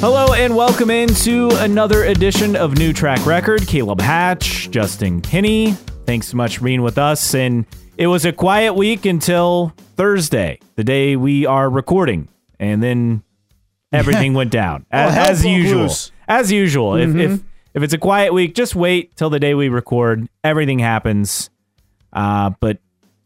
Hello and welcome into another edition of New Track Record. Caleb Hatch, Justin Kinney. Thanks so much for being with us. And it was a quiet week until Thursday, the day we are recording, and then everything went down as, as usual. loose. As usual, if, if if it's a quiet week, just wait till the day we record. Everything happens. Uh, but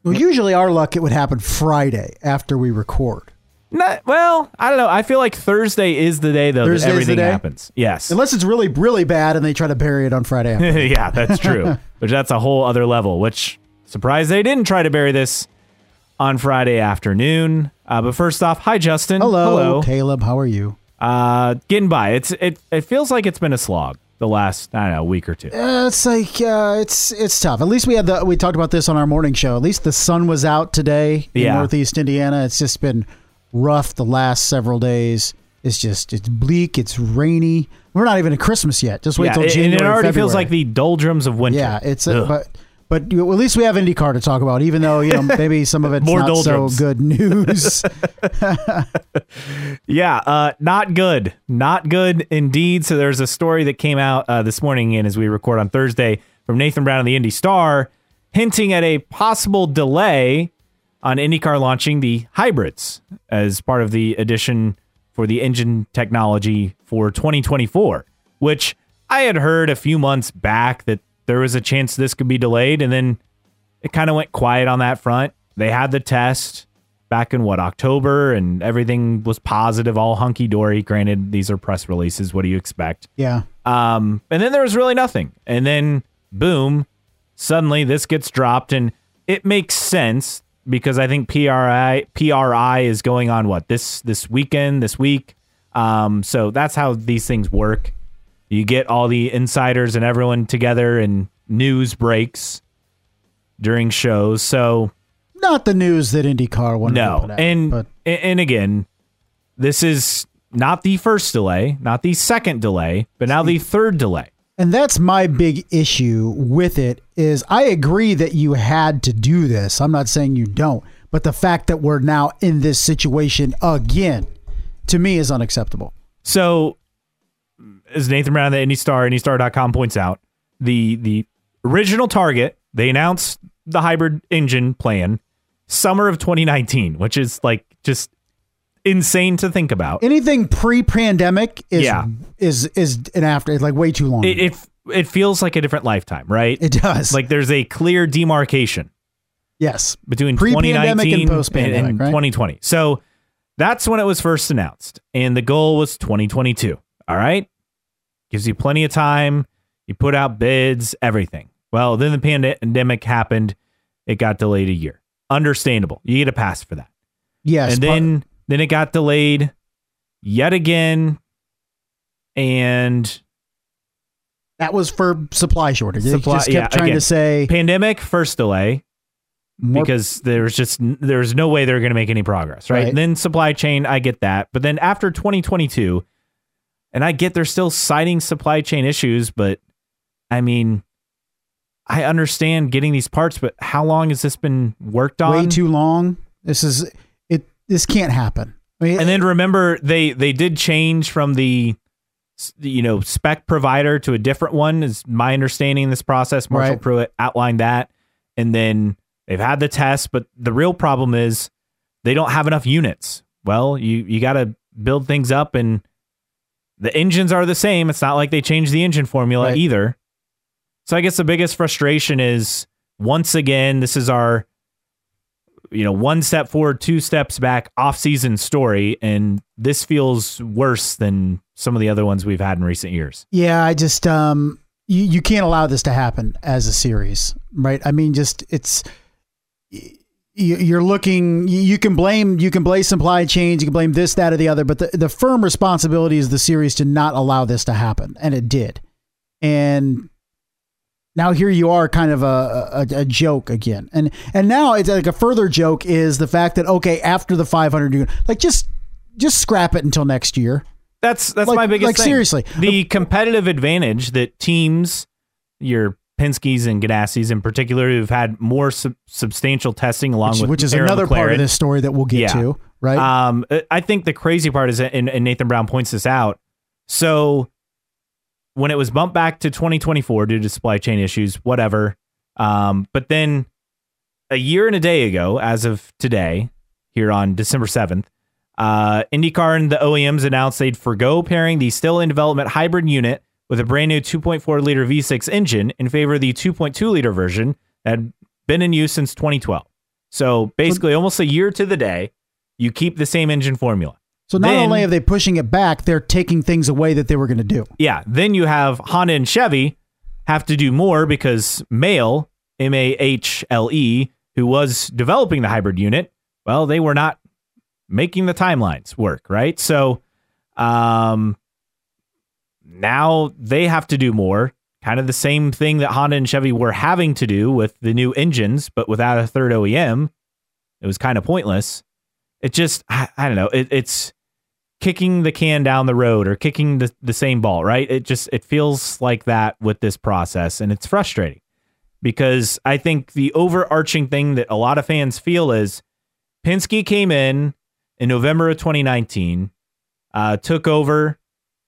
Well, usually our luck, it would happen Friday after we record. Not well. I don't know. I feel like Thursday is the day though Thursday's that everything day? happens. Yes. Unless it's really, really bad and they try to bury it on Friday. Yeah, that's true. Which that's a whole other level. Which surprised they didn't try to bury this on Friday afternoon. Uh, but first off, hi Justin. Hello, Hello. Caleb. How are you? Uh, getting by. It's it. It feels like it's been a slog the last I don't know week or two. Uh, it's like uh, it's it's tough. At least we had the we talked about this on our morning show. At least the sun was out today in Yeah. Northeast Indiana. It's just been rough the last several days. It's just it's bleak. It's rainy. We're not even at Christmas yet. Just wait yeah, till January. and it already feels like the doldrums of winter. Yeah, it's a, but but at least we have IndyCar to talk about, even though you know maybe some of it's More not doldrums. so good news. Yeah, uh, not good. Not good indeed. So there's a story that came out uh, this morning, and as we record on Thursday, from Nathan Brown of the Indy Star, hinting at a possible delay on IndyCar launching the hybrids as part of the addition for the engine technology for 2024, which I had heard a few months back that there was a chance this could be delayed, and then it kind of went quiet on that front. They had the test back in what October, and everything was positive, all hunky dory. Granted, these are press releases. What do you expect? yeah, Um, and then there was really nothing. And then boom, suddenly this gets dropped, and it makes sense because I think PRI PRI is going on what this this weekend, this week. Um, so that's how these things work. You get all the insiders and everyone together, and news breaks during shows. So not the news that IndyCar wanted to no, put out, and but and again, this is not the first delay, not the second delay, but now the third delay. And that's my big issue with it is I agree that you had to do this. I'm not saying you don't, but the fact that we're now in this situation again, to me, is unacceptable. So, as Nathan Brown, the Indy Star, IndyStar.com points out, the the original target they announced the hybrid engine plan summer of 2019, which is like just insane to think about. Anything pre-pandemic is Yeah. is is an after like way too long. It, it it feels like a different lifetime, right? It does. like there's a clear demarcation yes, between Pre-pandemic 2019 and post-pandemic, and right? 2020. So that's when it was first announced, and the goal was 2022. All right, gives you plenty of time. You put out bids, everything. Well, then the pandemic happened. It got delayed a year. Understandable. You get a pass for that. yes, and then then it got delayed yet again, and that was for supply shortage. Supply- just kept yeah, trying again, to say pandemic first delay. because there's just there's no way they're going to make any progress, right? Right. And then supply chain, I get that, but then after 2022, and I get they're still citing supply chain issues, but I mean, I understand getting these parts, but how long has this been worked on? way too long. This is. This can't happen. I mean, and then remember they they did change from the you know spec provider to a different one is my understanding in this process marshall Right. pruett outlined that and then they've had the test but the real problem is they don't have enough units well you you got to build things up and the engines are the same it's not like they changed the engine formula Right. either so i guess the biggest frustration is once again this is our you know, one step forward, two steps back off-season story, and this feels worse than some of the other ones we've had in recent years. yeah, I just um, you you can't allow this to happen as a series, right? I mean, just it's you're looking. You can blame you can blame supply chains, you can blame this, that, or the other, but the the firm responsibility is the series to not allow this to happen, and it did, and. Now here you are, kind of a, a, a joke again, and and now it's like a further joke is the fact that okay, after the 500 unit, like just just scrap it until next year. That's that's Like- my biggest like, thing. seriously. the competitive advantage that teams, your Penske's and Ganassis in particular, who've had more sub- substantial testing along which, with which is another part of this story that we'll get Yeah. to, right? Um, I think the crazy part is, and, and Nathan Brown points this out, So when it was bumped back to 2024 due to supply chain issues, whatever. Um, but then a year and a day ago, as of today, here on December 7th, uh, IndyCar and the OEMs announced they'd forego pairing the still in development hybrid unit with a brand new 2.4 liter V6 engine in favor of the 2.2 liter version that had been in use since 2012. So basically, almost a year to the day, you keep the same engine formula. So not Then- only are they pushing it back, they're taking things away that they were going to do. Yeah. Then you have Honda and Chevy have to do more because Mahle, M A H L E, who was developing the hybrid unit, well, they were not making the timelines work, right? So um now they have to do more. Kind of the same thing that Honda and Chevy were having to do with the new engines, but without a third OEM. It was kind of pointless. It just, I, I don't know. It, it's kicking the can down the road or kicking the, the same ball, right? It just it feels like that with this process and it's frustrating because I think the overarching thing that a lot of fans feel is Penske came in in November of 2019, uh, took over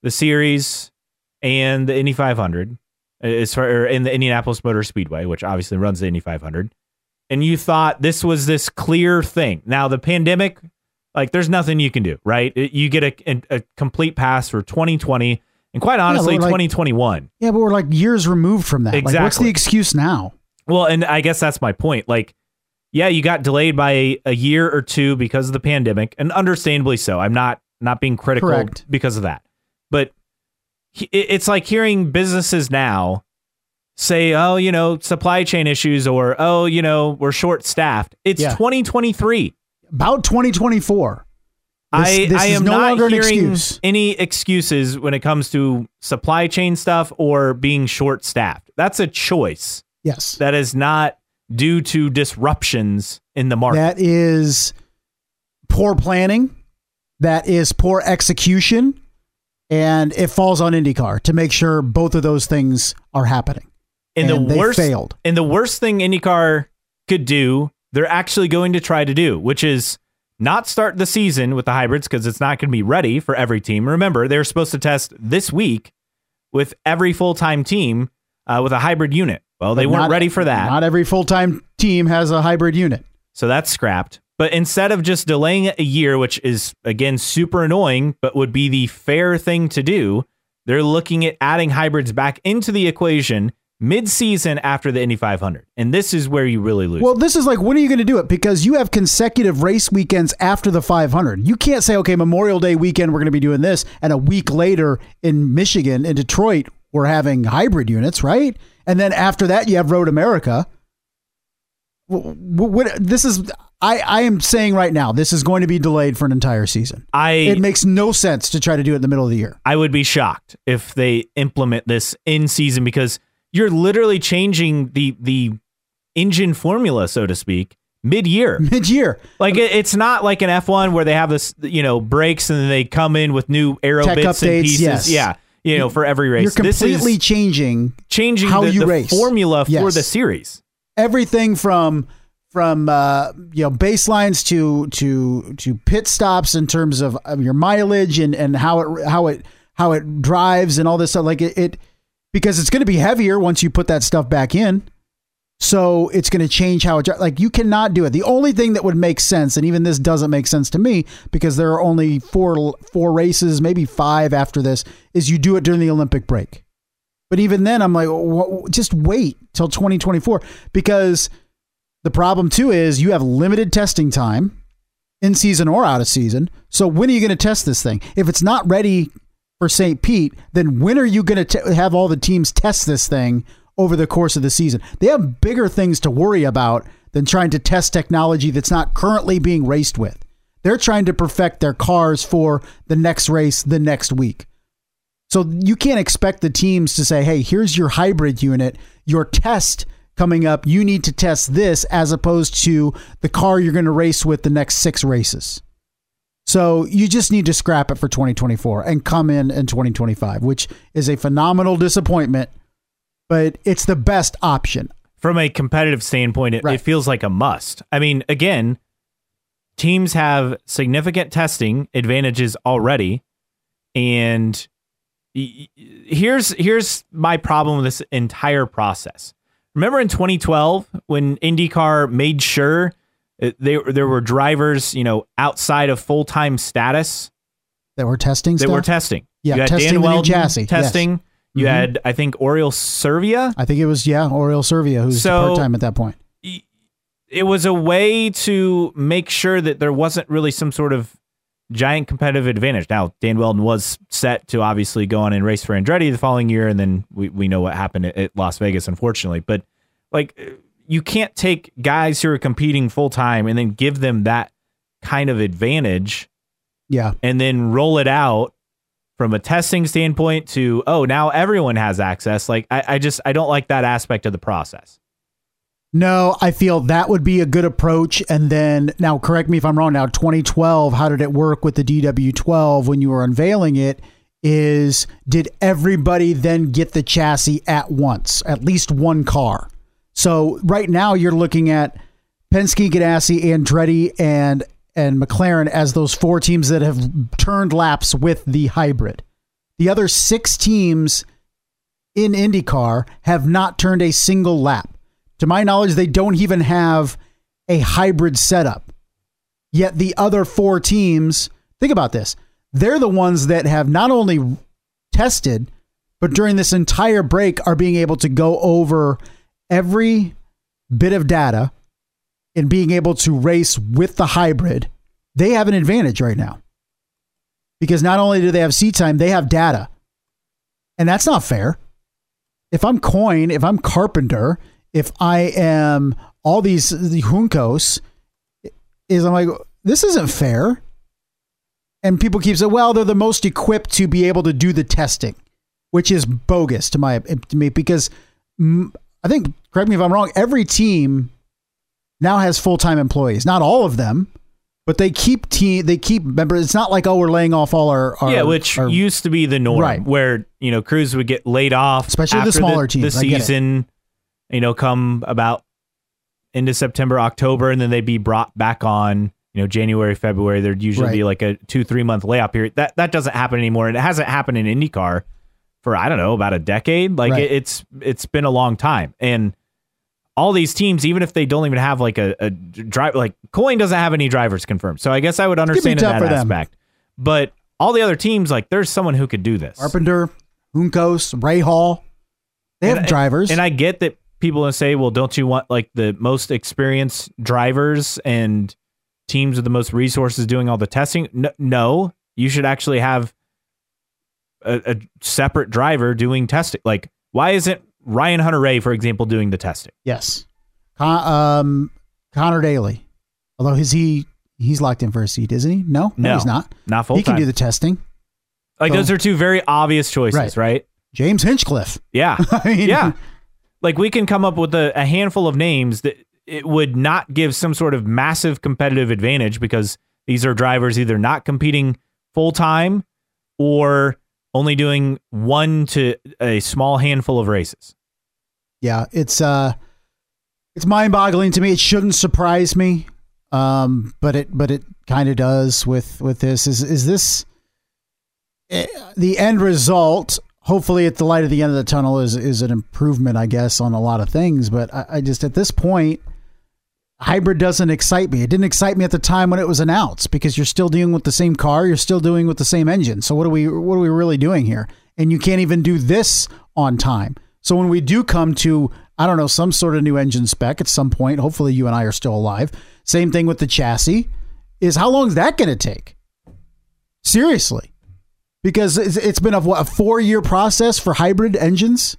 the series and the Indy 500 as far or in the Indianapolis Motor Speedway, which obviously runs the Indy 500. And you thought this was this clear thing. Now the pandemic like there's nothing you can do, right? It- You get a, a, complete pass for 2020 and quite honestly but like- 2021. Yeah, but we're like years removed from that. Like, what's the excuse now? Well, and I guess that's my point. Like, yeah, you got delayed by a, a year or two because of the pandemic, and understandably so. I'm not not being critical Correct. because of that, but it- it's like hearing businesses now say, "Oh, you know, supply chain issues," or "Oh, you know, we're short staffed." It's Yeah. 2023. About 2024. This- I, this I am no not hearing excuse. any excuses when it comes to supply chain stuff or being short staffed. That's a choice. Yes. That is not due to disruptions in the market. That is poor planning. That is poor execution. And it falls on IndyCar to make sure both of those things are happening. and the and they worst failed. and the worst thing IndyCar could do, they're actually going to try to do, which is not start the season with the hybrids because it's not going to be ready for every team. Remember, they're supposed to test this week with every full time team uh, with a hybrid unit. Well, they But weren't not- ready for that. Not every full time team has a hybrid unit. So that's scrapped. But instead of just delaying it a year, which is again super annoying, but would be the fair thing to do, they're looking at adding hybrids back into the equation mid-season after the Indy 500. And this is where you really lose. Well, this is like, when are you going to do it? Because you have consecutive race weekends after the 500. You can't say, okay, Memorial Day weekend, we're going to be doing this. And a week later in Michigan, in Detroit, we're having hybrid units, right? And then after that, you have Road America. Wh- wh- What, this is, I, I am saying right now, this is going to be delayed for an entire season. I It makes no sense to try to do it in the middle of the year. I would be shocked if they implement this in season because you're literally changing the the engine formula, so to speak, mid-year. Mid year. Like it, it's not like an F1 where they have this, you know, brakes and then they come in with new aero Tech bits and pieces. yes. Yeah, you know, for every race. You're completely changing changing how the, you the race. formula for the series. everything from from uh, you know baselines to to to pit stops in terms of, of your mileage and and how it how it how it drives and all this stuff like it, it because it's going to be heavier once you put that stuff back in so it's going to change how it like you cannot do it the only thing that would make sense and even this doesn't make sense to me because there are only four four races maybe five after this is you do it during the olympic break but even then i'm like just wait till 2024 because the problem too is you have limited testing time in season or out of season. So when are you going to test this thing? If it's not ready for St. Pete, then when are you going to have all the teams test this thing over the course of the season? They have bigger things to worry about than trying to test technology that's not currently being raced with. They're trying to perfect their cars for the next race the next week. So you can't expect the teams to say, "Hey, here's your hybrid unit. Your test coming up. You need to test this as opposed to the car you're going to race with the next 6 races." So you just need to scrap it for 2024 and come in in 2025, which is a phenomenal disappointment, but it's the best option. From a competitive standpoint, it, Right. it feels like a must. I mean, again, teams have significant testing advantages already, and here's here's my problem with this entire process. Remember in 2012 when IndyCar made sure they there were drivers, you know, outside of full time status that were testing. That stuff? were testing. Yeah, you had testing Dan Wheldon chassis. Testing. Yes. You Mhm. had, I think, Oriol Servia. I think it was yeah, Oriol Servia, who's So- part time at that point. It was a way to make sure that there wasn't really some sort of giant competitive advantage. Now, Dan Wheldon was set to obviously go on and race for Andretti the following year, and then we, we know what happened at, at Las Vegas, unfortunately. But like, you can't take guys who are competing full time and then give them that kind of advantage Yeah, and then roll it out from a testing standpoint to oh now everyone has access like I, I just i don't like that aspect of the process No, I feel that would be a good approach. And then now, correct me if I'm wrong. Now, 2012, how did it work with the DW12 when you were unveiling it? Is did everybody then get the chassis at once, at least one car? So right now, you're looking at Penske, Ganassi, Andretti, and and McLaren as those four teams that have turned laps with the hybrid. The other six teams in IndyCar have not turned a single lap. To my knowledge, they don't even have a hybrid setup. Yet the other four teams, think about this, they're the ones that have not only tested, but during this entire break are being able to go over every bit of data and being able to race with the hybrid. They have an advantage right now. Because not only do they have seat time, they have data. And that's not fair if I'm Coyne, if I'm Carpenter, if I am all these the Juncos, is I'm like, this isn't fair. And people keep saying, well, they're the most equipped to be able to do the testing, which is bogus to my to me because I think correct me if I'm wrong. Every team now has full time employees. Not all of them, but they keep team. They keep. members. it's not like oh, we're laying off all our, our yeah which our- used to be the norm Right. where you know crews would get laid off Especially the smaller the, teams, the I get it. season you know come about into september october and then they'd be brought back on you know january february there'd usually be like a two three month layoff period that that doesn't happen anymore and it hasn't happened in indycar for i don't know about a decade like Right. it, it's it's been a long time and all these teams, even if they don't even have like a, a drive, like Coyne doesn't have any drivers confirmed. So I guess I would understand in that for them. aspect. But all the other teams, like there's someone who could do this. Carpenter, Juncos, Rahal. They have And drivers. And I get that people will say, well, don't you want like the most experienced drivers and teams with the most resources doing all the testing? No, no you should actually have a, a separate driver doing testing. Like, why isn't Ryan Hunter-Reay, for example, doing the testing? yes. Con- um, Conor Daly. Although is he he's locked in for a seat, isn't he? No, No. he's not. Not full he can do the testing. like, so- those are two very obvious choices, Right. right? James Hinchcliffe. Yeah. I mean, yeah. Like we can come up with a, a handful of names that it would not give some sort of massive competitive advantage because these are drivers either not competing full time or only doing one to a small handful of races. yeah. It's uh, it's mind boggling to me. It shouldn't surprise me, um, but it but it kind of does with with this. Is is this eh, the end result? Hopefully, at the light at the end of the tunnel is is an improvement, I guess, on a lot of things. But I, I just at this point, hybrid doesn't excite me. It didn't excite me at the time when it was announced because you're still dealing with the same car, you're still doing with the same engine. So what are we what are we really doing here? And you can't even do this on time. So when we do come to I don't know some sort of new engine spec at some point, hopefully you and I are still alive. Same thing with the chassis. Is how long is that going to take? Seriously, because it's, been a what a four year process for hybrid engines,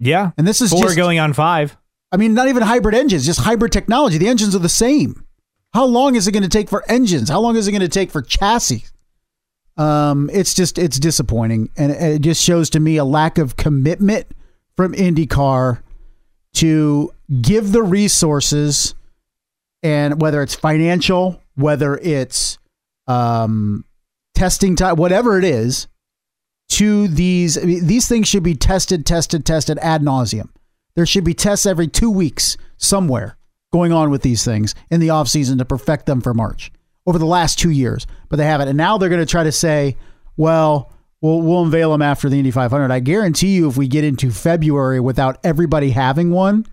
Yeah. and this is Four just going on five. I mean, not even hybrid engines, just hybrid technology. The engines are the same. How long is it going to take for engines? How long is it going to take for chassis? Um, it's just it's disappointing, and it just shows to me a lack of commitment from IndyCar to give the resources, and whether it's financial, whether it's um, testing time, whatever it is, to these I mean, these things should be tested, tested, tested ad nauseum. There should be tests every two weeks somewhere going on with these things in the off season to perfect them for March over the last two years, but they haven't. And now they're going to try to say, well, we'll we'll unveil them after the Indy 500. I guarantee you, if we get into February without everybody having one,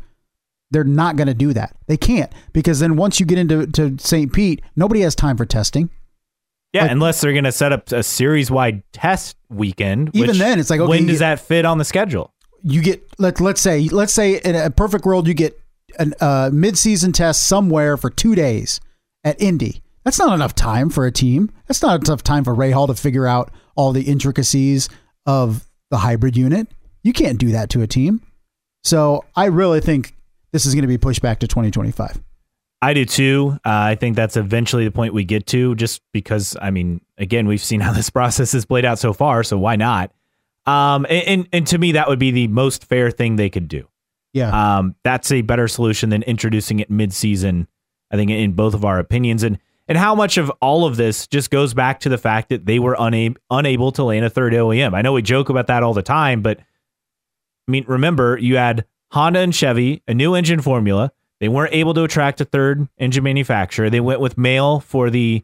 they're not going to do that. They can't because then once you get into to St. Pete, nobody has time for testing. Yeah, Like- unless they're going to set up a series wide test weekend. Even then, it's like, okay, when does that fit on the schedule? You get let let's say let's say in a perfect world you get a uh, mid-season test somewhere for two days at Indy. That's not enough time for a team. That's not enough time for Rahal to figure out all the intricacies of the hybrid unit. You can't do that to a team. So I really think this is going to be pushed back to 2025. I do too. Uh, I think that's eventually the point we get to, just because, I mean, again, we've seen how this process has played out so far, so why not? Um, and, and, and to me, that would be the most fair thing they could do. Yeah. Um, that's a better solution than introducing it mid-season. I think in both of our opinions, and and how much of all of this just goes back to the fact that they were unable unable to land a third OEM. I know we joke about that all the time, but I mean, remember you had Honda and Chevy, a new engine formula. They weren't able to attract a third engine manufacturer. They went with Mahle for the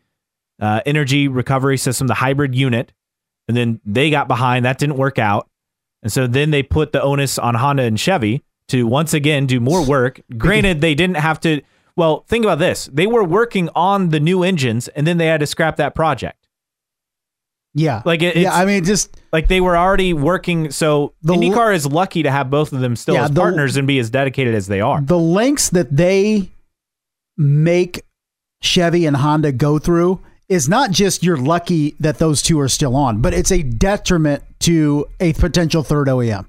uh, energy recovery system, the hybrid unit, and then they got behind. That didn't work out, and so then they put the onus on Honda and Chevy to once again do more work. Granted, they didn't have to. Well, think about this: they were working on the new engines, and then they had to scrap that project. yeah. Like it, yeah. I mean, just like they were already working. So The IndyCar is lucky to have both of them still Yeah, as the- partners and be as dedicated as they are. the lengths that they make Chevy and Honda go through is not just you're lucky that those two are still on, but it's a detriment to a potential third OEM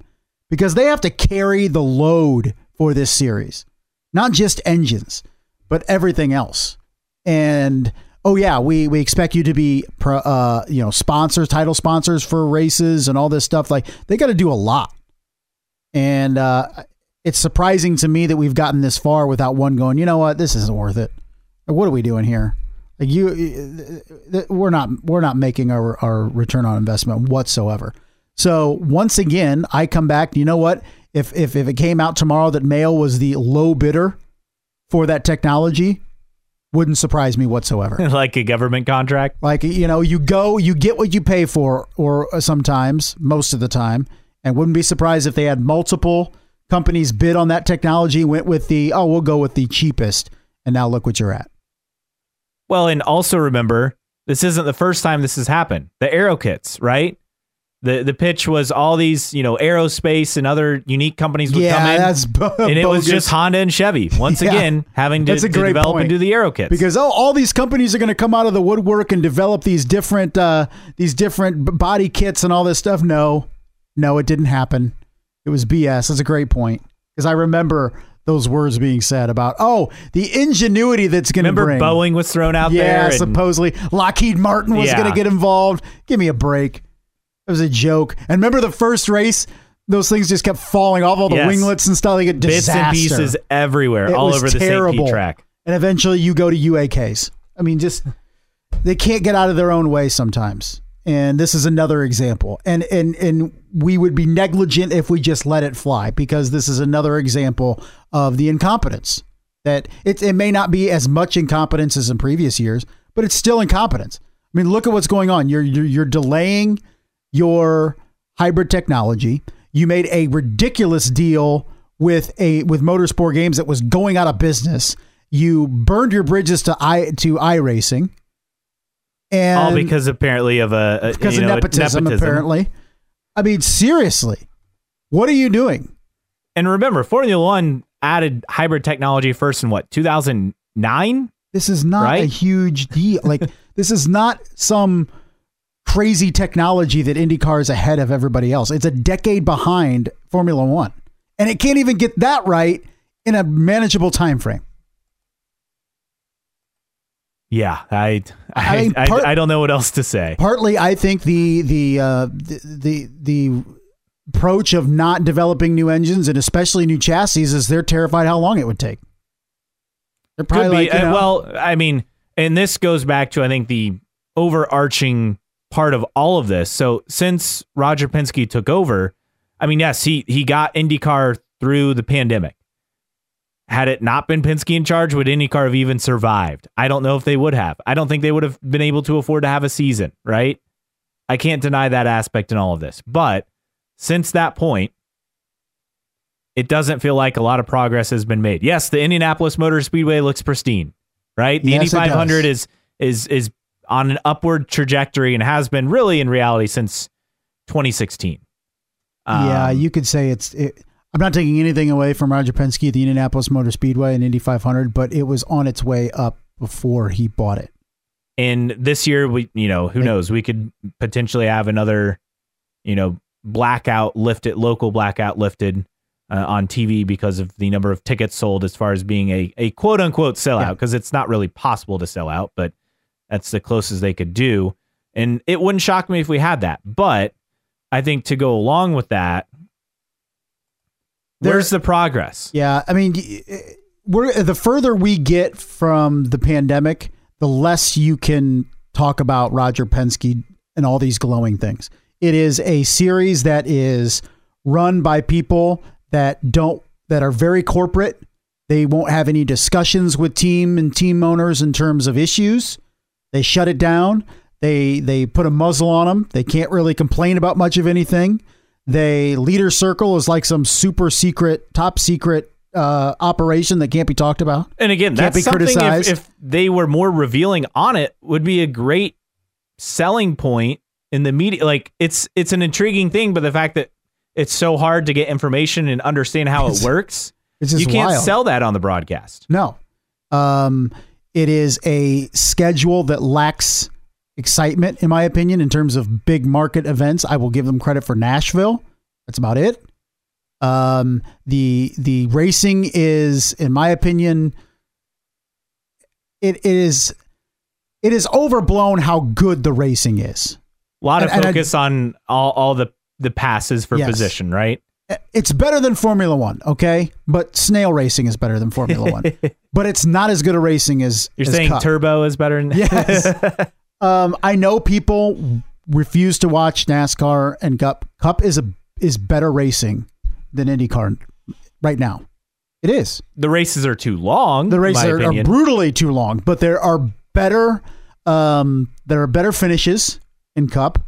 because they have to carry the load for this series, not just engines, but everything else. And oh yeah, we we expect you to be uh, you know sponsors, title sponsors for races and all this stuff. Like they got to do a lot, and uh, it's surprising to me that we've gotten this far without one going. You know what? This isn't worth it. What are we doing here? Like you, we're not we're not making our our return on investment whatsoever. So once again, I come back. You know what? If if if it came out tomorrow that Mahle was the low bidder for that technology, wouldn't surprise me whatsoever. like a government contract. Like you know, you go, you get what you pay for, or sometimes most of the time, and wouldn't be surprised if they had multiple companies bid on that technology, went with the oh, we'll go with the cheapest, and now look what you're at. Well, and also remember, this isn't the first time this has happened. The aero kits, right? The the pitch was all these, you know, aerospace and other unique companies would come Yeah, in. that's and it was just Honda and Chevy once Yeah. again having to, to develop point. and do the aero kits. because oh, all these companies are going to come out of the woodwork and develop these different uh, these different body kits and all this stuff. No, no, it didn't happen. It was BS. That's a great point because I remember those words being said about oh the ingenuity that's going to remember bring. Boeing was thrown out yeah, there. and- supposedly Lockheed Martin was Yeah. going to get involved. Give me a break. It was a joke. And remember the first race? Those things just kept falling off all the Yes. winglets and stuff. Like a bits and pieces everywhere, It all over the St. terrible. Pete track. And eventually you go to UAKs. I mean, just they can't get out of their own way sometimes. And this is another example. And and and we would be negligent if we just let it fly because this is another example of the incompetence. That it it may not be as much incompetence as in previous years, but it's still incompetence. I mean, look at what's going on. You're you're, you're delaying your hybrid technology. You made a ridiculous deal with a with Motorsport Games that was going out of business. You burned your bridges to i to iRacing, and all because apparently of a, a because of know, nepotism, apparently. I mean, seriously, what are you doing? And remember, Formula One added hybrid technology first in what 2009. This is not a huge deal. Like this is not some crazy technology that IndyCar is ahead of everybody else. It's a decade behind Formula One, and it can't even get that right in a manageable time frame. Yeah, I I I, mean, I, I don't know what else to say. Partly, I think the the uh, the, the the approach of not developing new engines and especially new chassis is they're terrified how long it would take. They're Could probably be. like, you uh, well, I mean, and this goes back to I think the overarching part of all of this. So since Roger Penske took over, I mean, yes, he he got IndyCar through the pandemic. Had it not been Penske in charge, would IndyCar have even survived? I don't know if they would have. I don't think they would have been able to afford to have a season, right? I can't deny that aspect in all of this. But since that point, it doesn't feel like a lot of progress has been made. Yes, the Indianapolis Motor Speedway looks pristine, right? The Yes, Indy 500 is is is on an upward trajectory and has been really in reality since 2016. yeah, Um, you could say it's. It, I'm not taking anything away from Roger Penske at the Indianapolis Motor Speedway and Indy 500, but it was on its way up before he bought it. And this year, we, you know, who knows? We could potentially have another, you know, blackout lifted, local blackout lifted uh, on TV because of the number of tickets sold as far as being a, a quote unquote sellout, Yeah. because it's not really possible to sell out, but that's the closest they could do. And it wouldn't shock me if we had that. But I think to go along with that, where's the progress? Yeah, I mean, we're the further we get from the pandemic, the less you can talk about Roger Penske and all these glowing things. It is a series that is run by people that don't that are very corporate. They won't have any discussions with team and team owners in terms of issues. They shut it down. They they put a muzzle on them. They can't really complain about much of anything. They leader circle is like some super secret, top secret uh, operation that can't be talked about. And again, Can't that's be something if, criticized. if they were more revealing on it would be a great selling point in the media. Like it's it's an intriguing thing, but the fact that it's so hard to get information and understand how it works, It's just you can't wild. sell that on the broadcast. No. Um, it is a schedule that lacks excitement, in my opinion, in terms of big market events. I will give them credit for Nashville. That's about it. Um, the the racing is, in my opinion, it is it is overblown how good the racing is. A lot of And- I- focus on all, all the the passes for Yes. position, right? It's better than Formula One, okay? But snail racing is better than Formula One. But it's not as good a racing as You're as saying Cup. turbo is better than Yes. um, I know people refuse to watch NASCAR and Cup. Cup is a is better racing than IndyCar right now. It is. the races are too long. The races are, are brutally too long, but there are better um, there are better finishes in Cup.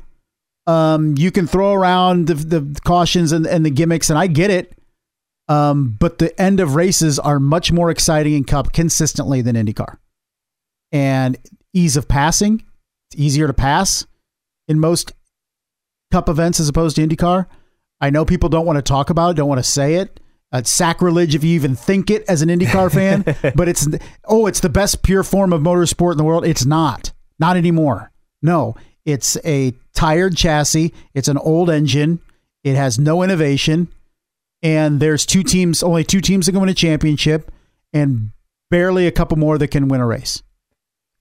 Um, you can throw around the, the cautions and, and the gimmicks, and I get it. Um, but the end of races are much more exciting in Cup consistently than IndyCar. And ease of passing, it's easier to pass in most Cup events as opposed to IndyCar. I know people don't want to talk about it, don't want to say it. It's sacrilege if you even think it as an IndyCar fan, but it's oh, it's the best pure form of motorsport in the world. It's not. Not anymore. No, it's a tired chassis. It's an old engine. It has no innovation. And there's two teams, only two teams that can win a championship, and barely a couple more that can win a race.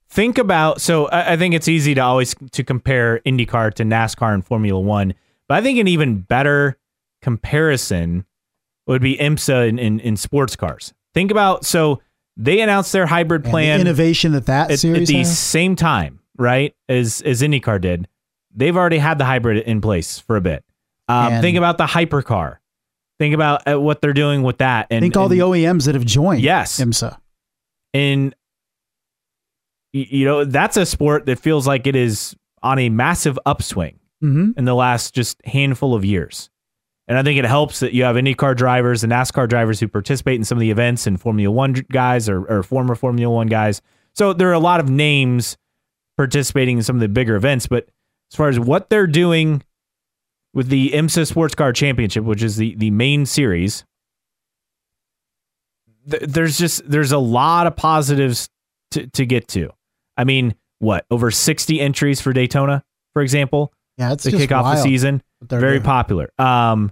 think about so I, I think it's easy to always to compare IndyCar to NASCAR and Formula One, but I think an even better comparison would be IMSA in, in, in sports cars. Think about so they announced their hybrid And plan the innovation that that at, at the has. same time, right? As as IndyCar did. They've already had the hybrid in place for a bit. Um, think about the hypercar. Think about uh, what they're doing with that. And Think all and- the OEMs that have joined Yes. IMSA. and you know that's a sport that feels like it is on a massive upswing hmm in the last just handful of years and i think it helps that you have indycar drivers and nascar drivers who participate in some of the events and formula one guys or, or former formula one guys so there are a lot of names participating in some of the bigger events but as far as what they're doing with the IMSA Sports Car Championship, which is the, the main series, th- there's just there's a lot of positives to, to get to. I mean, what over 60 entries for Daytona, for example, Yeah, it's to just kick off the season. Very doing. popular. Um,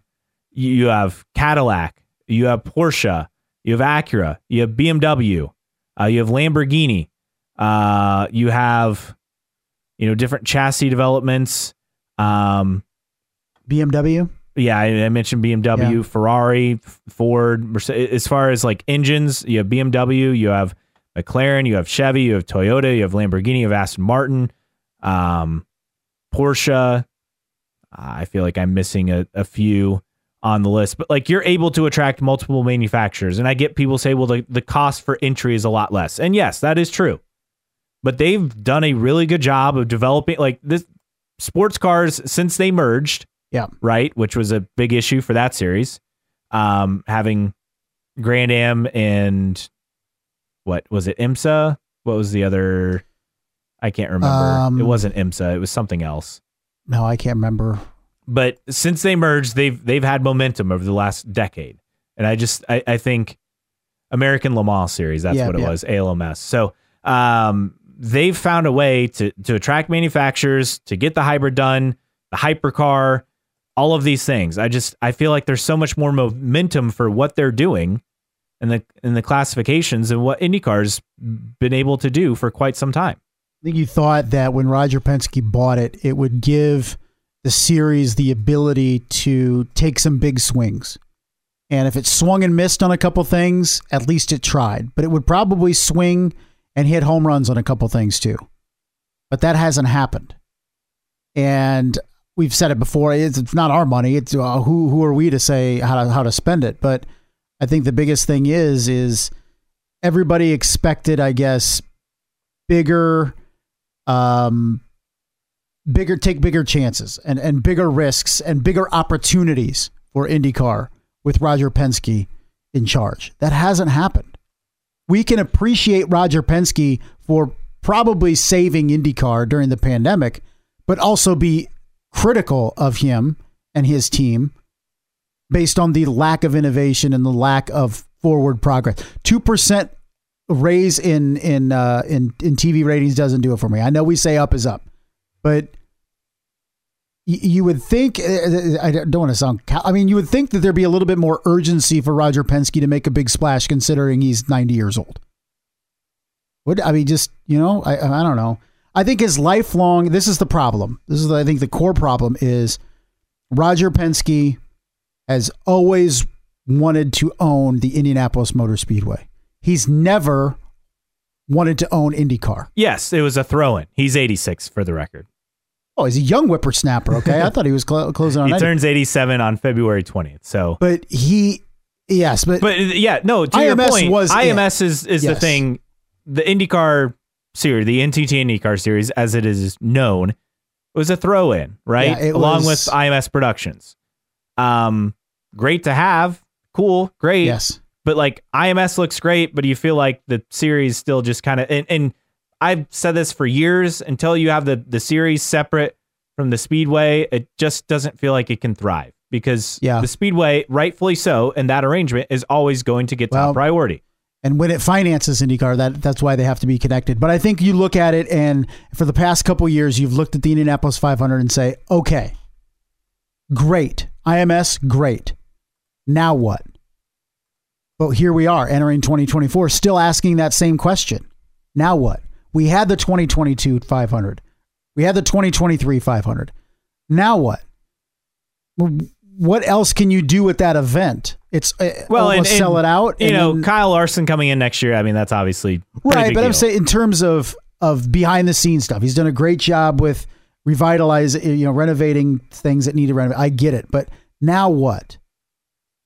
you, you have Cadillac, you have Porsche, you have Acura, you have BMW, uh, you have Lamborghini, uh, you have you know different chassis developments. Um, BMW. yeah, I, I mentioned BMW, Yeah. Ferrari, Ford. Merce- As far as like engines, you have BMW, you have McLaren, you have Chevy, you have Toyota, you have Lamborghini, you have Aston Martin, um, Porsche. I feel like I'm missing a, a few on the list, but like you're able to attract multiple manufacturers. And I get people say, well, the, the cost for entry is a lot less. And yes, that is true. But they've done a really good job of developing like this. sports cars since they merged. Yeah. Right, which was a big issue for that series. Um, having Grand Am and what was it? IMSA. What was the other? I can't remember. Um, it wasn't IMSA. It was something else. No, I can't remember. But since they merged, they've they've had momentum over the last decade, and I just I, I think American Le Mans Series. That's Yeah, what it yeah. was. ALMS. So um, they've found a way to to attract manufacturers to get the hybrid done, the hypercar, all of these things. I just I feel like there's so much more momentum for what they're doing in the in the classifications and what IndyCar's been able to do for quite some time. I think you thought that when Roger Penske bought it, it would give the series the ability to take some big swings. And if it swung and missed on a couple things, at least it tried. But it would probably swing and hit home runs on a couple things too. But that hasn't happened. And we've said it before. It's, it's not our money. It's uh, who who are we to say how to how to spend it? But I think the biggest thing is is everybody expected, I guess, bigger um bigger take bigger chances and and bigger risks and bigger opportunities for IndyCar with Roger Penske in charge. That hasn't happened. We can appreciate Roger Penske for probably saving IndyCar during the pandemic, but also be critical of him and his team based on the lack of innovation and the lack of forward progress. 2% raise in in uh, in in TV ratings doesn't do it for me. I know we say up is up, but you would think uh, I don't want to sound. I mean, you would think that there'd be a little bit more urgency for Roger Penske to make a big splash, considering he's ninety years old. Would I mean just you know I I don't know. I think his lifelong. This is the problem. This is I think the core problem is Roger Penske has always wanted to own the Indianapolis Motor Speedway. He's never wanted to own IndyCar. Yes, it was a throw-in. He's 86 for the record. Oh, he's a young whippersnapper. Okay, I thought he was cl- closing on. He 90. turns 87 on February 20th. So but he, yes, but, But yeah, no. To your IMS point, was IMS is is the thing. The IndyCar series, the NTT IndyCar series, as it is known, was a throw-in, right? Yeah, Along was- with IMS Productions. Um, great to have, cool, great. yes, But like IMS looks great, but you feel like the series still just kind of and, and I've said this for years until you have the the series separate from the speedway, it just doesn't feel like it can thrive because Yeah. the speedway, rightfully so, and that arrangement is always going to get Well, top priority. and when it finances IndyCar, that that's why they have to be connected. But I think you look at it, and for the past couple years, you've looked at the Indianapolis 500 and say, okay, great, IMS, great. Now what? But here we are entering 2024, still asking that same question. Now what? We had the 2022 500. We had the 2023 500. Now what? What else can you do with that event? It's uh, Well, and- sell and, it out. You know, then- Kyle Larson coming in next year. I mean, that's obviously right. But I'm saying in terms of of behind the scenes stuff, he's done a great job with revitalize, you know, renovating things that need to renovate. I get it, but now what?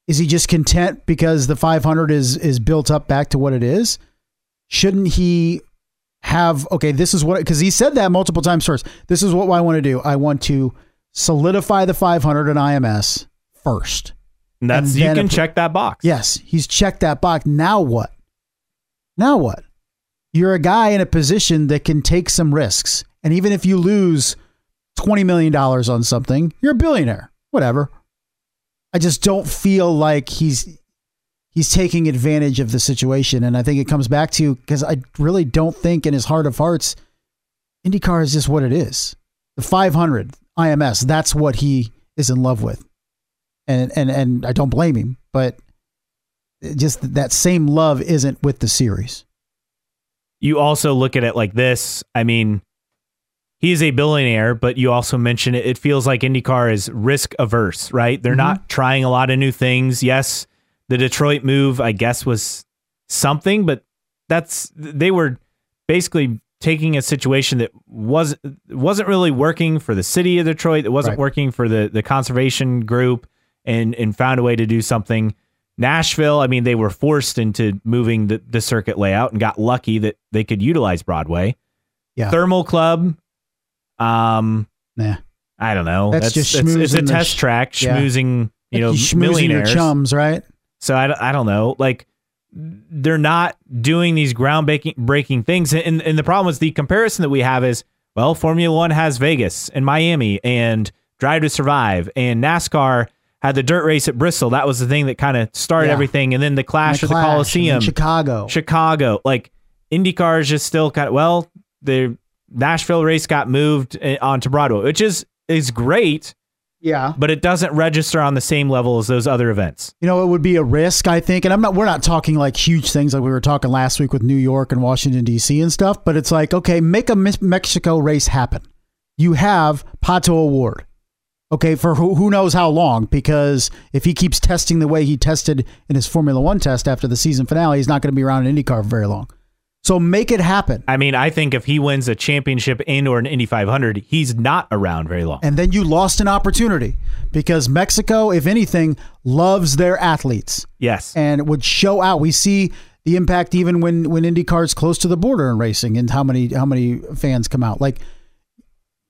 Is he just content because the 500 is is built up back to what it is? Shouldn't he have okay? This is what because he said that multiple times first. This is what I want to do. I want to solidify the 500 in IMS first. And that's and you can if- check that box. Yes, he's checked that box. Now what? Now what? You're a guy in a position that can take some risks. And even if you lose $20 million on something, you're a billionaire. Whatever. I just don't feel like he's he's taking advantage of the situation. And I think it comes back to because I really don't think in his heart of hearts, IndyCar is just what it is. The 500 IMS, that's what he is in love with. And and and I don't blame him, but just that same love isn't with the series. you also look at it like this. I mean, he is a billionaire, but you also mention it. It feels like IndyCar is risk averse, right? They're mm-hmm. not trying a lot of new things. Yes, the Detroit move, I guess, was something, but that's they were basically taking a situation that was wasn't really working for the city of Detroit. It wasn't Right. working for the the conservation group, and and found a way to do something. Nashville, I mean, they were forced into moving the, the circuit layout and got lucky that they could utilize Broadway. Yeah. Thermal Club, um, Nah. I don't know. That's just it's, it's a test sh- track, Yeah. you know, you schmoozing millionaires. chums, right? So I, don't- I don't know. Like they're not doing these groundbreaking breaking things. And, and the problem is the comparison that we have is well, Formula One has Vegas and Miami and Drive to Survive and NASCAR had the dirt race at Bristol. That was the thing that kind of started Yeah. everything. And then the clash the Clash, and Coliseum, Chicago. Chicago. Like IndyCar is just still kind of well, the Nashville race got moved eh, onto Broadway, which is is great, yeah. but it doesn't register on the same level as those other events. You know, it would be a risk, I think. And I'm not, we're not talking like huge things like we were talking last week with New York and Washington, D.C. and stuff, but it's like, okay, make a Mexico race happen. You have Pato O'Ward, okay, for who, who knows how long, because if he keeps testing the way he tested in his Formula One test after the season finale, he's not going to be around in IndyCar for very long. So make it happen. I mean, I think if he wins a championship and or an Indy 500, he's not around very long. And then you lost an opportunity because Mexico, if anything, loves their athletes. yes. and it would show out. We see the impact even when when IndyCar is close to the border in racing, and how many how many fans come out. Like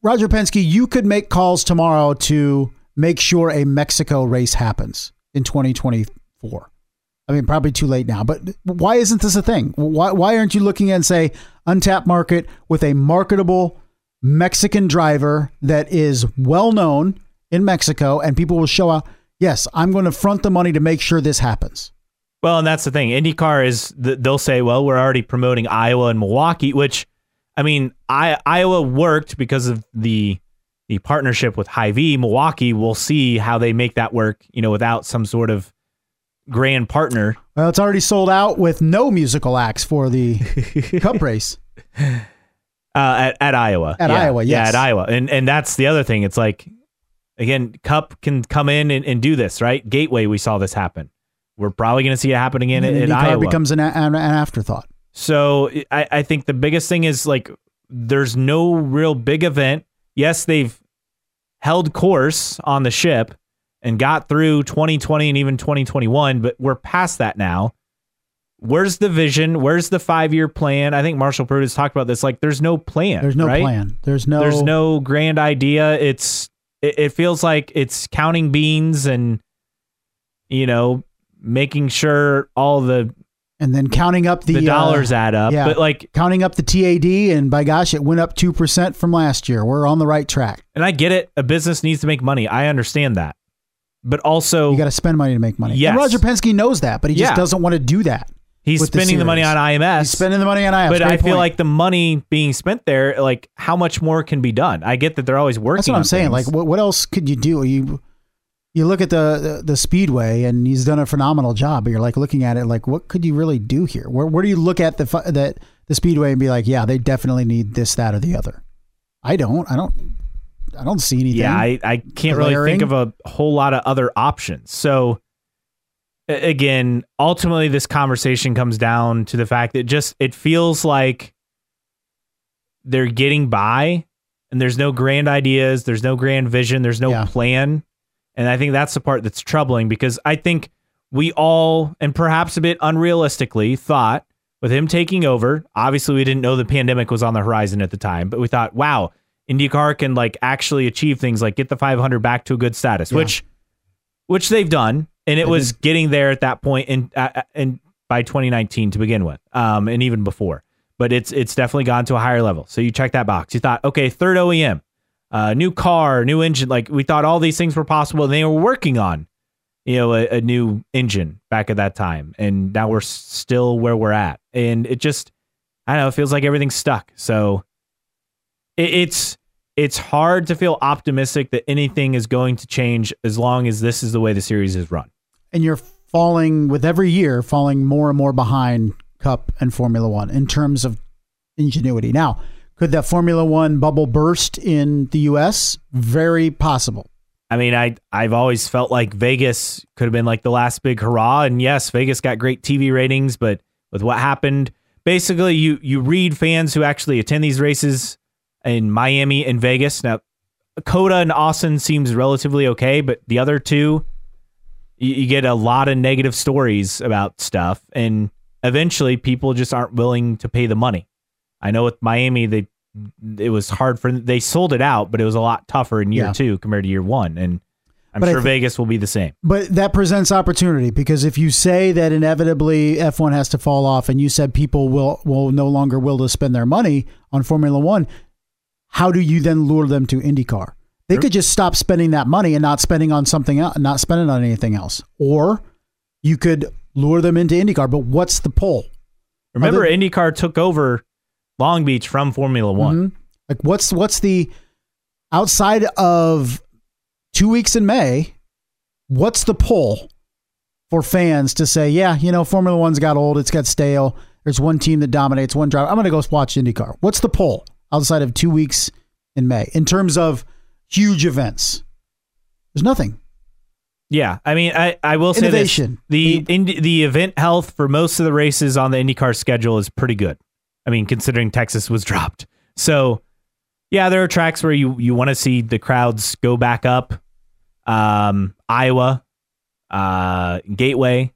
Roger Penske, you could make calls tomorrow to make sure a Mexico race happens in 2024. I mean, probably too late now, but why isn't this a thing? Why why aren't you looking at say untapped market with a marketable Mexican driver that is well known in Mexico, and people will show up? Yes, I'm going to front the money to make sure this happens. Well, and that's the thing. IndyCar is they'll say, "Well, we're already promoting Iowa and Milwaukee," which I mean, I, Iowa worked because of the the partnership with Hy-Vee. Milwaukee, we'll see how they make that work, you know, without some sort of grand partner. Well, it's already sold out with no musical acts for the Cup race. Uh, at, at Iowa. At Yeah. Iowa, Yeah, at Iowa. And and that's the other thing. It's like again, Cup can come in and, and do this, right? Gateway, we saw this happen. We're probably going to see it happen again at, at IndyCar Iowa. becomes an, an, an afterthought. So I, I think the biggest thing is like there's no real big event. Yes, they've held course on the ship and got through 2020 and even 2021, but we're past that now. Where's the vision? Where's the five year plan? I think Marshall Pruett has talked about this. Like, there's no plan. There's no right? plan. There's no. There's no grand idea. It's it, it feels like it's counting beans and you know making sure all the And then counting up the, the, dollars uh, add up. yeah. But like counting up the TAD, and by gosh, it went up two percent from last year. We're on the right track. And I get it. A business needs to make money. I understand that. But also, You got to spend money to make money. Yes. And Roger Penske knows that, but he just Yeah. doesn't want to do that. he's with the spending the, money series. on IMS. He's spending the money on IMS. but I feel point. like the money being spent there, like how much more can be done? I get that they're always working. That's what on I'm saying. things. Like, what, what else could you do? You you look at the, the the speedway, and he's done a phenomenal job. But you're like looking at it, like, what could you really do here? Where where do you look at the fu- that the speedway and be like, yeah, they definitely need this, that, or the other? I don't. I don't. I don't see anything. yeah, I, I can't really think of a whole lot of other options. So again, ultimately, this conversation comes down to the fact that just it feels like they're getting by, and there's no grand ideas, there's no grand vision, there's no Yeah. plan, and I think that's the part that's troubling because I think we all, and perhaps a bit unrealistically, thought with him taking over. Obviously, we didn't know the pandemic was on the horizon at the time, but we thought, wow, IndyCar can like actually achieve things like get the 500 back to a good status, Yeah. which which they've done, and it They was getting there at that point in uh, in by 2019 to begin with, um, and even before. But it's it's definitely gone to a higher level. So you check that box. You thought, okay, third OEM, uh, new car, new engine. Like we thought all these things were possible, and they were working on, you know, a, a new engine back at that time, and now we're still where we're at, and it just, I don't know, it feels like everything's stuck. So it, it's it's hard to feel optimistic that anything is going to change as long as this is the way the series is run. and you're falling with every year, falling more and more behind Cup and Formula One in terms of ingenuity. Now, could that Formula One bubble burst in the U.S.? Very possible. I mean, I I've always felt like Vegas could have been like the last big hurrah, and yes, Vegas got great TV ratings, but with what happened, basically, you you read fans who actually attend these races in Miami and Vegas. Now, COTA and Austin seems relatively okay, but the other two, you, you get a lot of negative stories about stuff, and eventually, people just aren't willing to pay the money. I know with Miami, they it was hard for they sold it out, but it was a lot tougher in year Yeah. two compared to year one, and I'm But sure Vegas will be the same. But that presents opportunity because if you say that inevitably F1 has to fall off and you said people will will no longer will to spend their money on Formula 1, how do you then lure them to IndyCar? They could just stop spending that money and not spending on something else, not spending on anything else. Or you could lure them into IndyCar, but what's the pull? Remember, Other- IndyCar took over Long Beach from Formula One. Mhm. Like what's what's the outside of 2 weeks in May, what's the pull for fans to say, yeah, you know, Formula One's got old, it's got stale. There's one team that dominates, one driver. I'm going to go watch IndyCar. What's the pull outside of two weeks in May in terms of huge events? There's nothing. Yeah, I mean, I, I will say Innovation. this: the The- the event health for most of the races on the IndyCar schedule is pretty good. I mean, considering Texas was dropped, so yeah, there are tracks where you you want to see the crowds go back up. Um, Iowa, uh, Gateway,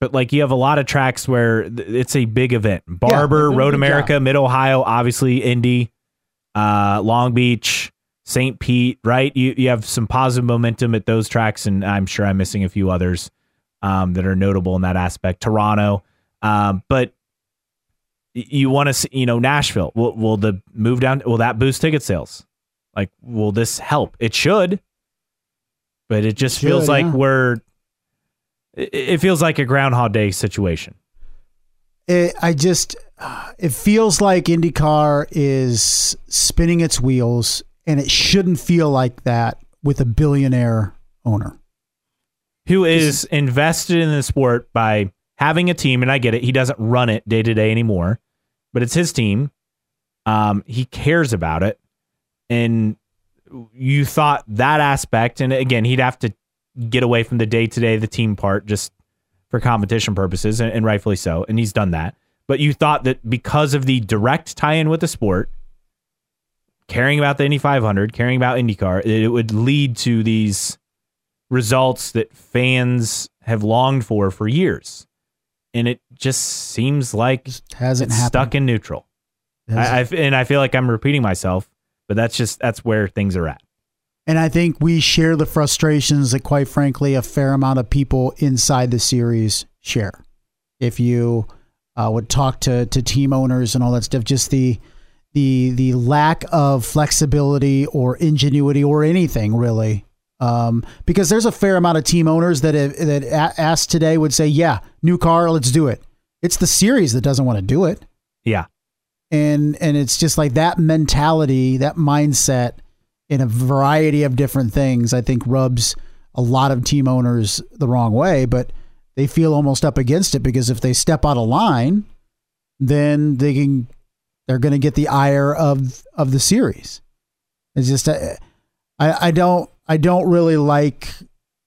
but like you have a lot of tracks where th- it's a big event. Barber, a Road America, Mid Ohio, obviously Indy, uh, Long Beach, St. Pete, right? You you have some positive momentum at those tracks, and I'm sure I'm missing a few others um, that are notable in that aspect. Toronto, um, but you want to see, you know, Nashville. Will will the move down? Will that boost ticket sales? Like, will this help? It should, but it just feels Should, like yeah. we're. It, it feels like a Groundhog Day situation. It, I just, it feels like IndyCar is spinning its wheels, and it shouldn't feel like that with a billionaire owner. who is invested in the sport by having a team, and I get it. He doesn't run it day to day anymore, but it's his team. Um, he cares about it, and you thought that aspect, and again, he'd have to get away from the day to day, the team part, just for competition purposes, and, and rightfully so, and he's done that. But you thought that because of the direct tie-in with the sport, caring about the Indy 500, caring about IndyCar, it would lead to these results that fans have longed for for years. And it just seems like hasn't stuck in neutral. I, I, and I feel like I'm repeating myself, but that's just that's where things are at. And I think we share the frustrations that, quite frankly, a fair amount of people inside the series share. If you uh, would talk to to team owners and all that stuff, just the the the lack of flexibility or ingenuity or anything really. Um, because there's a fair amount of team owners that have, that a- asked today would say, "Yeah, new car, let's do it." It's the series that doesn't want to do it Yeah. and and it's just like that mentality that mindset in a variety of different things i think rubs a lot of team owners the wrong way but they feel almost up against it because if they step out of line then they can they're going to get the ire of of the series. It's just uh, i i don't i don't really like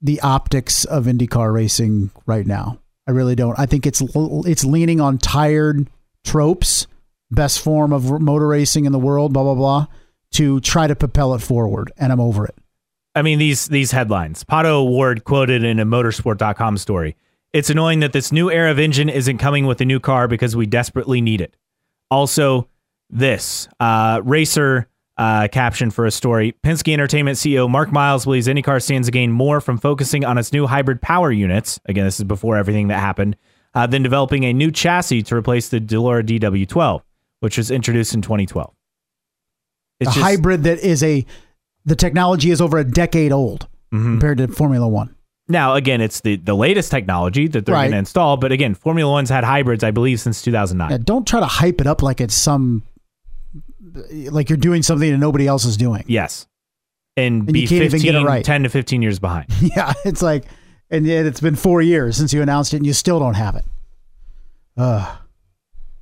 the optics of indycar racing right now. I really don't. I think it's it's leaning on tired tropes best form of motor racing in the world, blah blah blah, to try to propel it forward, and I'm over it. I mean these these headlines. Pato O'Ward quoted in a motorsport.com story. It's annoying that this new era of engine isn't coming with a new car because we desperately need it. Also, this uh, racer uh, caption for a story. Penske Entertainment CEO Mark Miles believes IndyCar stands to gain more from focusing on its new hybrid power units. Again, this is before everything that happened. Uh, than developing a new chassis to replace the Dallara DW12, which was introduced in 2012. A just- hybrid that is a the technology is over a decade old Mhm. compared to Formula One. Now, again, it's the, the latest technology that they're Right. going to install. But again, Formula One's had hybrids, I believe, since 2009. Yeah, don't try to hype it up like it's some like you're doing something that nobody else is doing. Yes. And, And be you can't even 15, get it right. 10 to 15 years behind. Yeah, it's like, and yet it's been four years since you announced it, and you still don't have it. Ugh.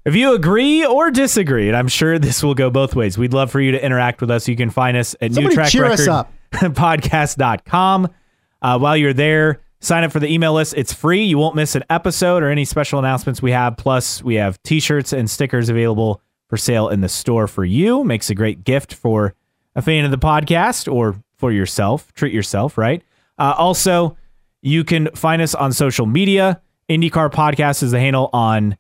If you agree or disagree, and I'm sure this will go both ways, we'd love for you to interact with us. You can find us at Somebody cheer us up. newtrackrecordpodcast.com. Uh, while you're there, sign up for the email list. It's free. You won't miss an episode or any special announcements we have. Plus, we have t-shirts and stickers available for sale in the store for you. Makes a great gift for a fan of the podcast or for yourself. Treat yourself, right? Uh, also, you can find us on social media. IndyCar Podcast is the handle on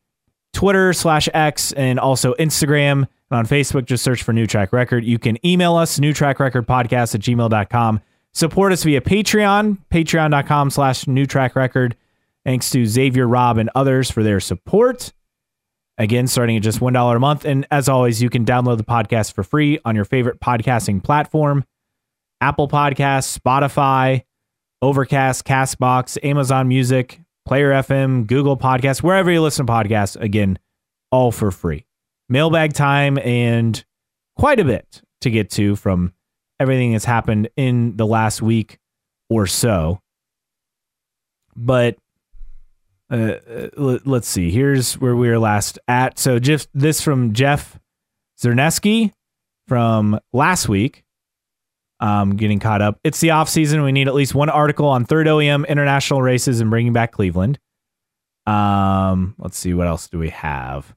Twitter slash X and also Instagram. And on Facebook, just search for New Track Record. You can email us, newtrackrecordpodcast at gmail.com. Support us via Patreon, patreon.com slash New Track Record. Thanks to Xavier, Rob, and others for their support. Again, starting at just $1 a month. And as always, you can download the podcast for free on your favorite podcasting platform Apple Podcasts, Spotify, Overcast, Castbox, Amazon Music, Player FM, Google Podcasts, wherever you listen to podcasts. Again, all for free. Mailbag time and quite a bit to get to from everything that's happened in the last week or so. But uh, uh let's see. Here's where we were last at. So just this from Jeff Zerneski from last week. Um, getting caught up. It's the off season. We need at least one article on third OEM international races and bringing back Cleveland. Um, let's see what else do we have.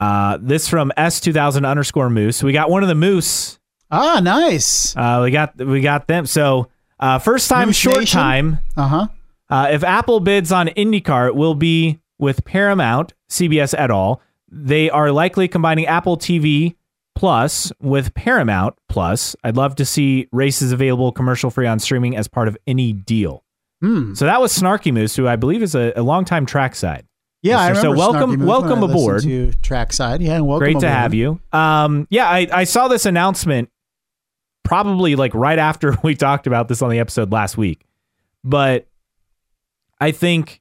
Uh, this from S2000 underscore Moose. We got one of the Moose. Ah, nice. Uh, we got we got them. So uh, first time, Moose short Nation? time. Uh-huh. Uh, if Apple bids on IndyCar, it will be with Paramount, CBS et al. They are likely combining Apple TV Plus with Paramount Plus. I'd love to see races available commercial free on streaming as part of any deal. Hmm. So that was Snarky Moose, who I believe is a, a longtime trackside. Yeah, I So welcome- welcome aboard. to Trackside. Yeah, welcome. Great to have you. Um, yeah, I, I saw this announcement probably like right after we talked about this on the episode last week. But I think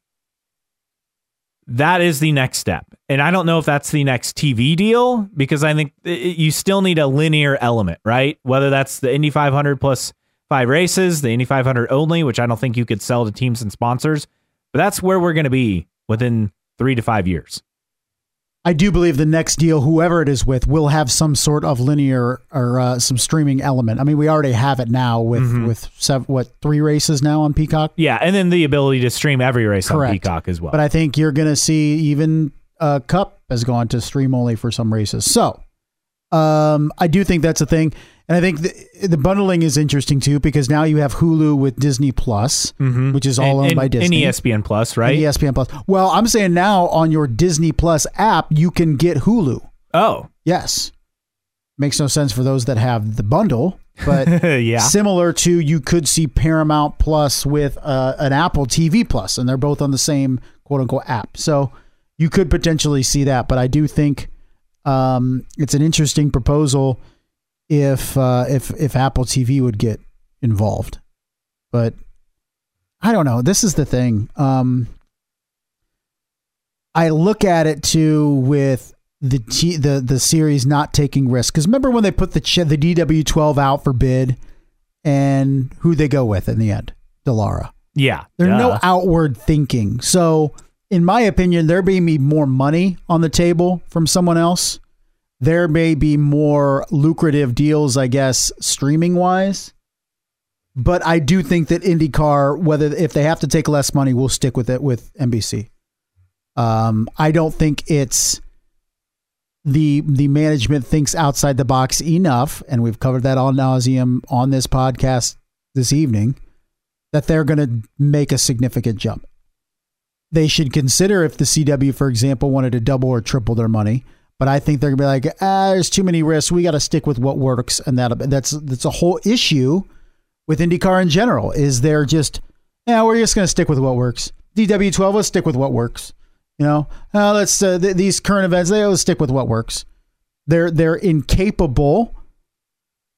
that is the next step. And I don't know if that's the next TV deal because I think i- i- you still need a linear element, right? Whether that's the Indy 500 plus five races, the Indy 500 only, which I don't think you could sell to teams and sponsors, but that's where we're going to be within three to five years. I do believe the next deal, whoever it is with, will have some sort of linear or uh, some streaming element. I mean, we already have it now with Mm-hmm. with seven, what three races now on Peacock. Yeah, and then the ability to stream every race on Peacock as well. But I think you're going to see even uh, Cup has gone to stream only for some races. So um, I do think that's a thing. And I think the, the bundling is interesting too because now you have Hulu with Disney Plus, which is all Mm-hmm. and, owned and- by and Disney. ESPN Plus, right? And ESPN Plus. Well, I'm saying now on your Disney Plus app, you can get Hulu. Oh, Yes. Makes no sense for those that have the bundle, but yeah. similar to you could see Paramount Plus with uh, an Apple TV Plus, and they're both on the same quote unquote app. So you could potentially see that, but I do think um, it's an interesting proposal if uh, if if Apple TV would get involved. But I don't know. This is the thing. Um, I look at it too with the T, the the series not taking risks. Because remember when they put the ch- the DW12 out for bid, and who they go with in the end, Dallara. yeah. There's no outward thinking. So, in my opinion, there may be more money on the table from someone else. There may be more lucrative deals, I guess, streaming wise. But I do think that IndyCar, whether if they have to take less money, will stick with it with NBC. Um, I don't think it's the the management thinks outside the box enough, and we've covered that all nauseum on this podcast this evening that they're going to make a significant jump. They should consider if the CW, for example, wanted to double or triple their money. But I think they're to be like, ah, there's too many risks. We got to stick with what works, and that that's that's a whole issue with IndyCar in general. Is they're just, yeah, we're just to stick with what works. DW12, let's stick with what works. You know, uh, let's uh, th- these current events, they always stick with what works. They're they're incapable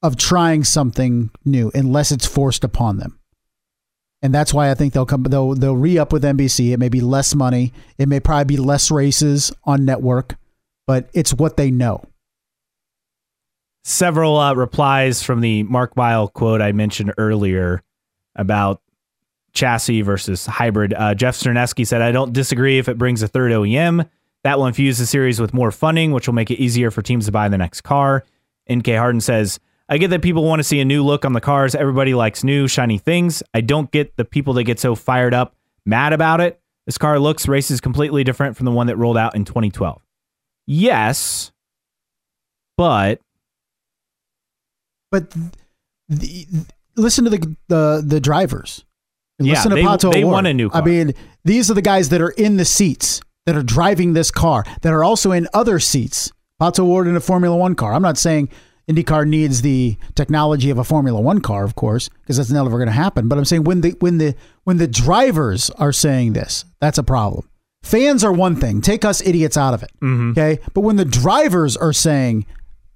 of trying something new unless it's forced upon them and that's why I think they'll come. They'll they'll re up with NBC. It may be less money. It may probably be less races on network, but it's what they know. Several uh, replies from the Mark Weil quote I mentioned earlier about chassis versus hybrid. Uh, Jeff Cerneski said, I don't disagree if it brings a third OEM. That will infuse the series with more funding, which will make it easier for teams to buy the next car. NK Harden says, I get that people want to see a new look on the cars. Everybody likes new, shiny things. I don't get the people that get so fired up, mad about it. This car looks, races completely different from the one that rolled out in 2012. Yes, but But the, listen to the the, the drivers. Yeah, listen to they- Pato they want a new I mean, these are the guys that are in the seats that are driving this car that are also in other seats Pato O'Ward in a Formula One car. I'm not saying IndyCar needs the technology of a Formula One car, of course, because that's never going to happen. But I'm saying when the when the when the drivers are saying this, that's a problem. Fans are one thing. Take us idiots out of it. Mm-hmm. Okay. But when the drivers are saying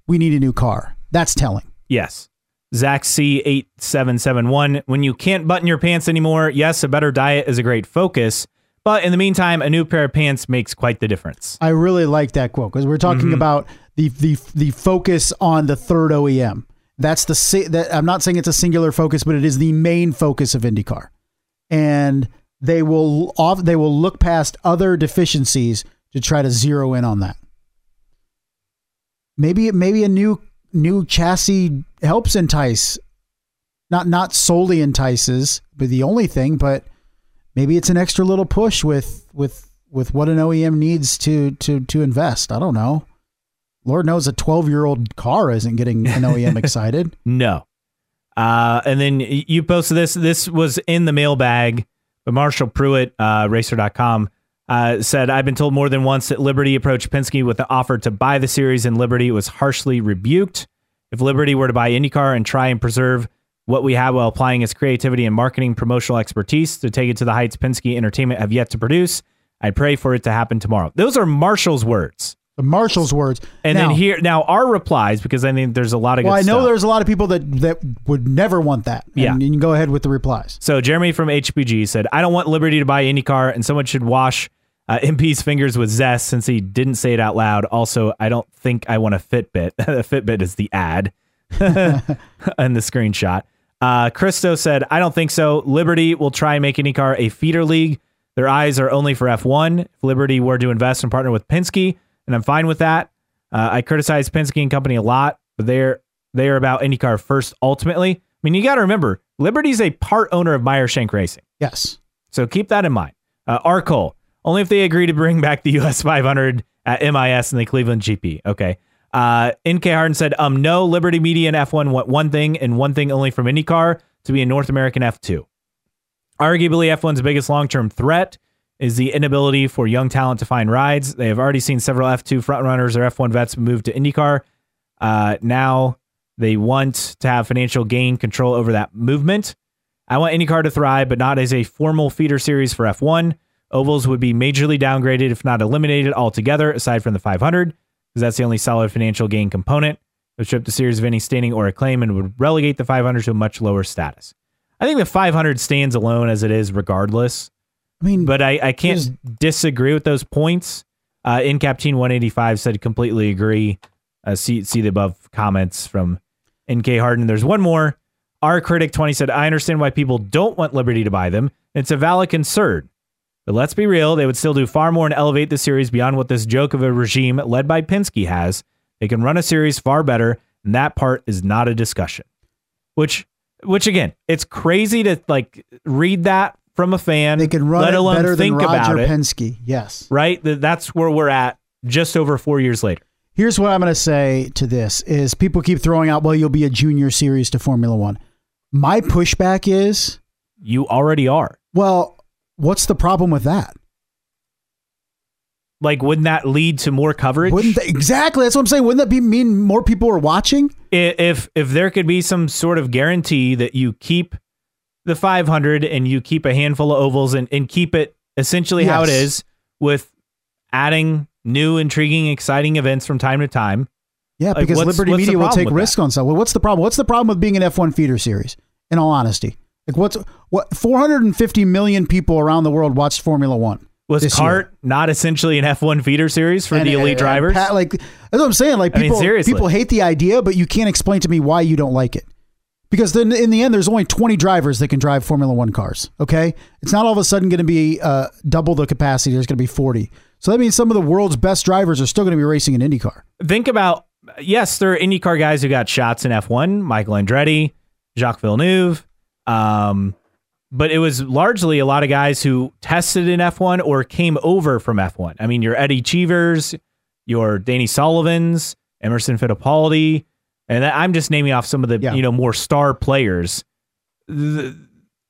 we need a new car, that's telling. Yes. Zach C8771. When you can't button your pants anymore, yes, a better diet is a great focus. But in the meantime, a new pair of pants makes quite the difference. I really like that quote because we're talking mm-hmm. about the, the the focus on the third OEM. That's the that I'm not saying it's a singular focus, but it is the main focus of IndyCar, and they will off they will look past other deficiencies to try to zero in on that. Maybe maybe a new new chassis helps entice, not not solely entices, but the only thing, but maybe it's an extra little push with with with what an OEM needs to to to invest. I don't know. Lord knows a 12 year old car isn't getting an OEM excited. No. Uh, and then you posted this. This was in the mailbag, but Marshall Pruett, uh, racer.com, uh, said, I've been told more than once that Liberty approached Penske with the offer to buy the series, and Liberty was harshly rebuked. If Liberty were to buy IndyCar and try and preserve what we have while applying its creativity and marketing promotional expertise to take it to the heights Penske Entertainment have yet to produce, I pray for it to happen tomorrow. Those are Marshall's words. The Marshall's words. And Now- then here, now our replies, because I think there's a lot of good Well, I know stuff. there's a lot of people that that would never want that. And Yeah. you can go ahead with the replies. So Jeremy from HPG said, "I don't want Liberty to buy IndyCar, and someone should wash uh, MP's fingers with zest since he didn't say it out loud. Also, I don't think I want a Fitbit. the Fitbit is the ad and the screenshot." Uh, Christo said, "I don't think so. Liberty will try and make IndyCar a feeder league. Their eyes are only for F1. If Liberty were to invest and partner with Penske, and I'm fine with that. Uh, I criticize Penske and company a lot, but they're they are about IndyCar first. Ultimately, I mean, you got to remember, Liberty's a part owner of Meyer Shank Racing, Yes. so keep that in mind. Uh, R. Cole, only if they agree to bring back the US 500 at MIS and the Cleveland GP. Okay. Uh, NK Harden said, um, no, Liberty Media and F1 want one thing and one thing only from IndyCar to be a North American F2. Arguably, F1's biggest long term threat is the inability for young talent to find rides. They have already seen several F2 frontrunners or F1 vets move to IndyCar. Uh, now they want to have financial gain control over that movement. I want IndyCar to thrive, but not as a formal feeder series for F1. Ovals would be majorly downgraded, if not eliminated altogether, aside from the 500, because that's the only solid financial gain component. It would strip the series of any standing or acclaim and would relegate the 500 to a much lower status. I think the 500 stands alone as it is, regardless. I mean, But I, I can't disagree with those points. Uh, Incapteen 185 said completely agree. Uh, see see the above comments from NK Harden. There's one more. Our critic 20 said, I understand why people don't want Liberty to buy them. It's a valid concern. But let's be real, they would still do far more and elevate the series beyond what this joke of a regime led by Penske has. They can run a series far better, and that part is not a discussion. Which which again, it's crazy to like read that from a fan. they can run let it alone better think than Roger about it Penske. Yes. right? That's where we're at just over four years later. Here's what I'm going to say to this is people keep throwing out, well, you'll be a junior series to Formula One. My pushback is, You already are. well, what's the problem with that? Like, wouldn't that lead to more coverage? Wouldn't they, exactly? That's what I'm saying. Wouldn't that be mean more people are watching? If if there could be some sort of guarantee that you keep the 500 and you keep a handful of ovals and, and keep it essentially how it is with adding new, intriguing, exciting events from time to time. Yeah, Like, because what's- Liberty what's Media will take risk risks on stuff. Well, what's the problem? What's the problem with being an F1 feeder series? In all honesty, like what's what 450 million people around the world watched Formula One. Was CART not essentially an F1 feeder series for And- the uh, elite and- drivers? Pat, like that's what I'm saying. Like I mean, people, people hate the idea, but you can't explain to me why you don't like it. Because then in the end, there's only 20 drivers that can drive Formula One cars. Okay, it's not all of a sudden going to be uh, double the capacity. There's going to be 40. So that means some of the world's best drivers are still going to be racing in IndyCar. think about yes, there are IndyCar guys who got shots in F1, Michael Andretti, Jacques Villeneuve. Um, but it was largely a lot of guys who tested in F1 or came over from F1. I mean, your Eddie Cheevers, your Danny Sullivans, Emerson Fittipaldi, and I'm just naming off some of the Yeah. you know more star players. The-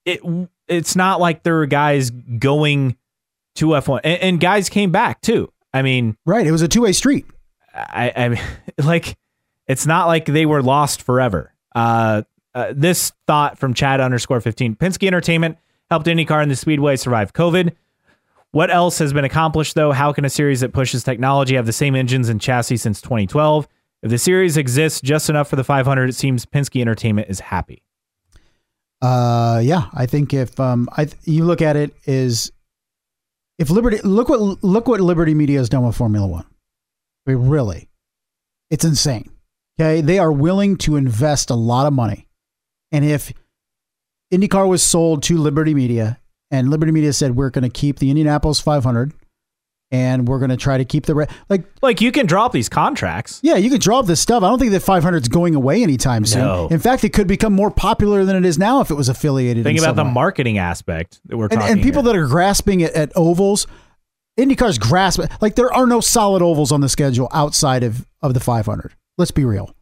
It it's not like there were guys going to F1, and, and guys came back too. I mean, Right? It was a two way street. I, I mean, like, it's not like they were lost forever. Uh, uh, this thought from Chad underscore 15 Penske Entertainment helped IndyCar and the Speedway survive COVID. What else has been accomplished, though? How can a series that pushes technology have the same engines and chassis since 2012? If the series exists just enough for the 500, it seems Penske Entertainment is happy. Uh, yeah, I think if um, I you look at it is if Liberty look what look what Liberty Media has done with Formula One. I mean, really, it's insane. Okay, they are willing to invest a lot of money, and if IndyCar was sold to Liberty Media, and Liberty Media said we're going to keep the Indianapolis 500, and we're going to try to keep the re-. like Like, you can drop these contracts. yeah, you can drop this stuff. I don't think that 500 is going away anytime soon. No. In fact, it could become more popular than it is now if it was affiliated. Think in about the way. marketing aspect that we're and, talking and people here. that are grasping at, at ovals. IndyCar's grasp like there are no solid ovals on the schedule outside of of the 500. Let's be real.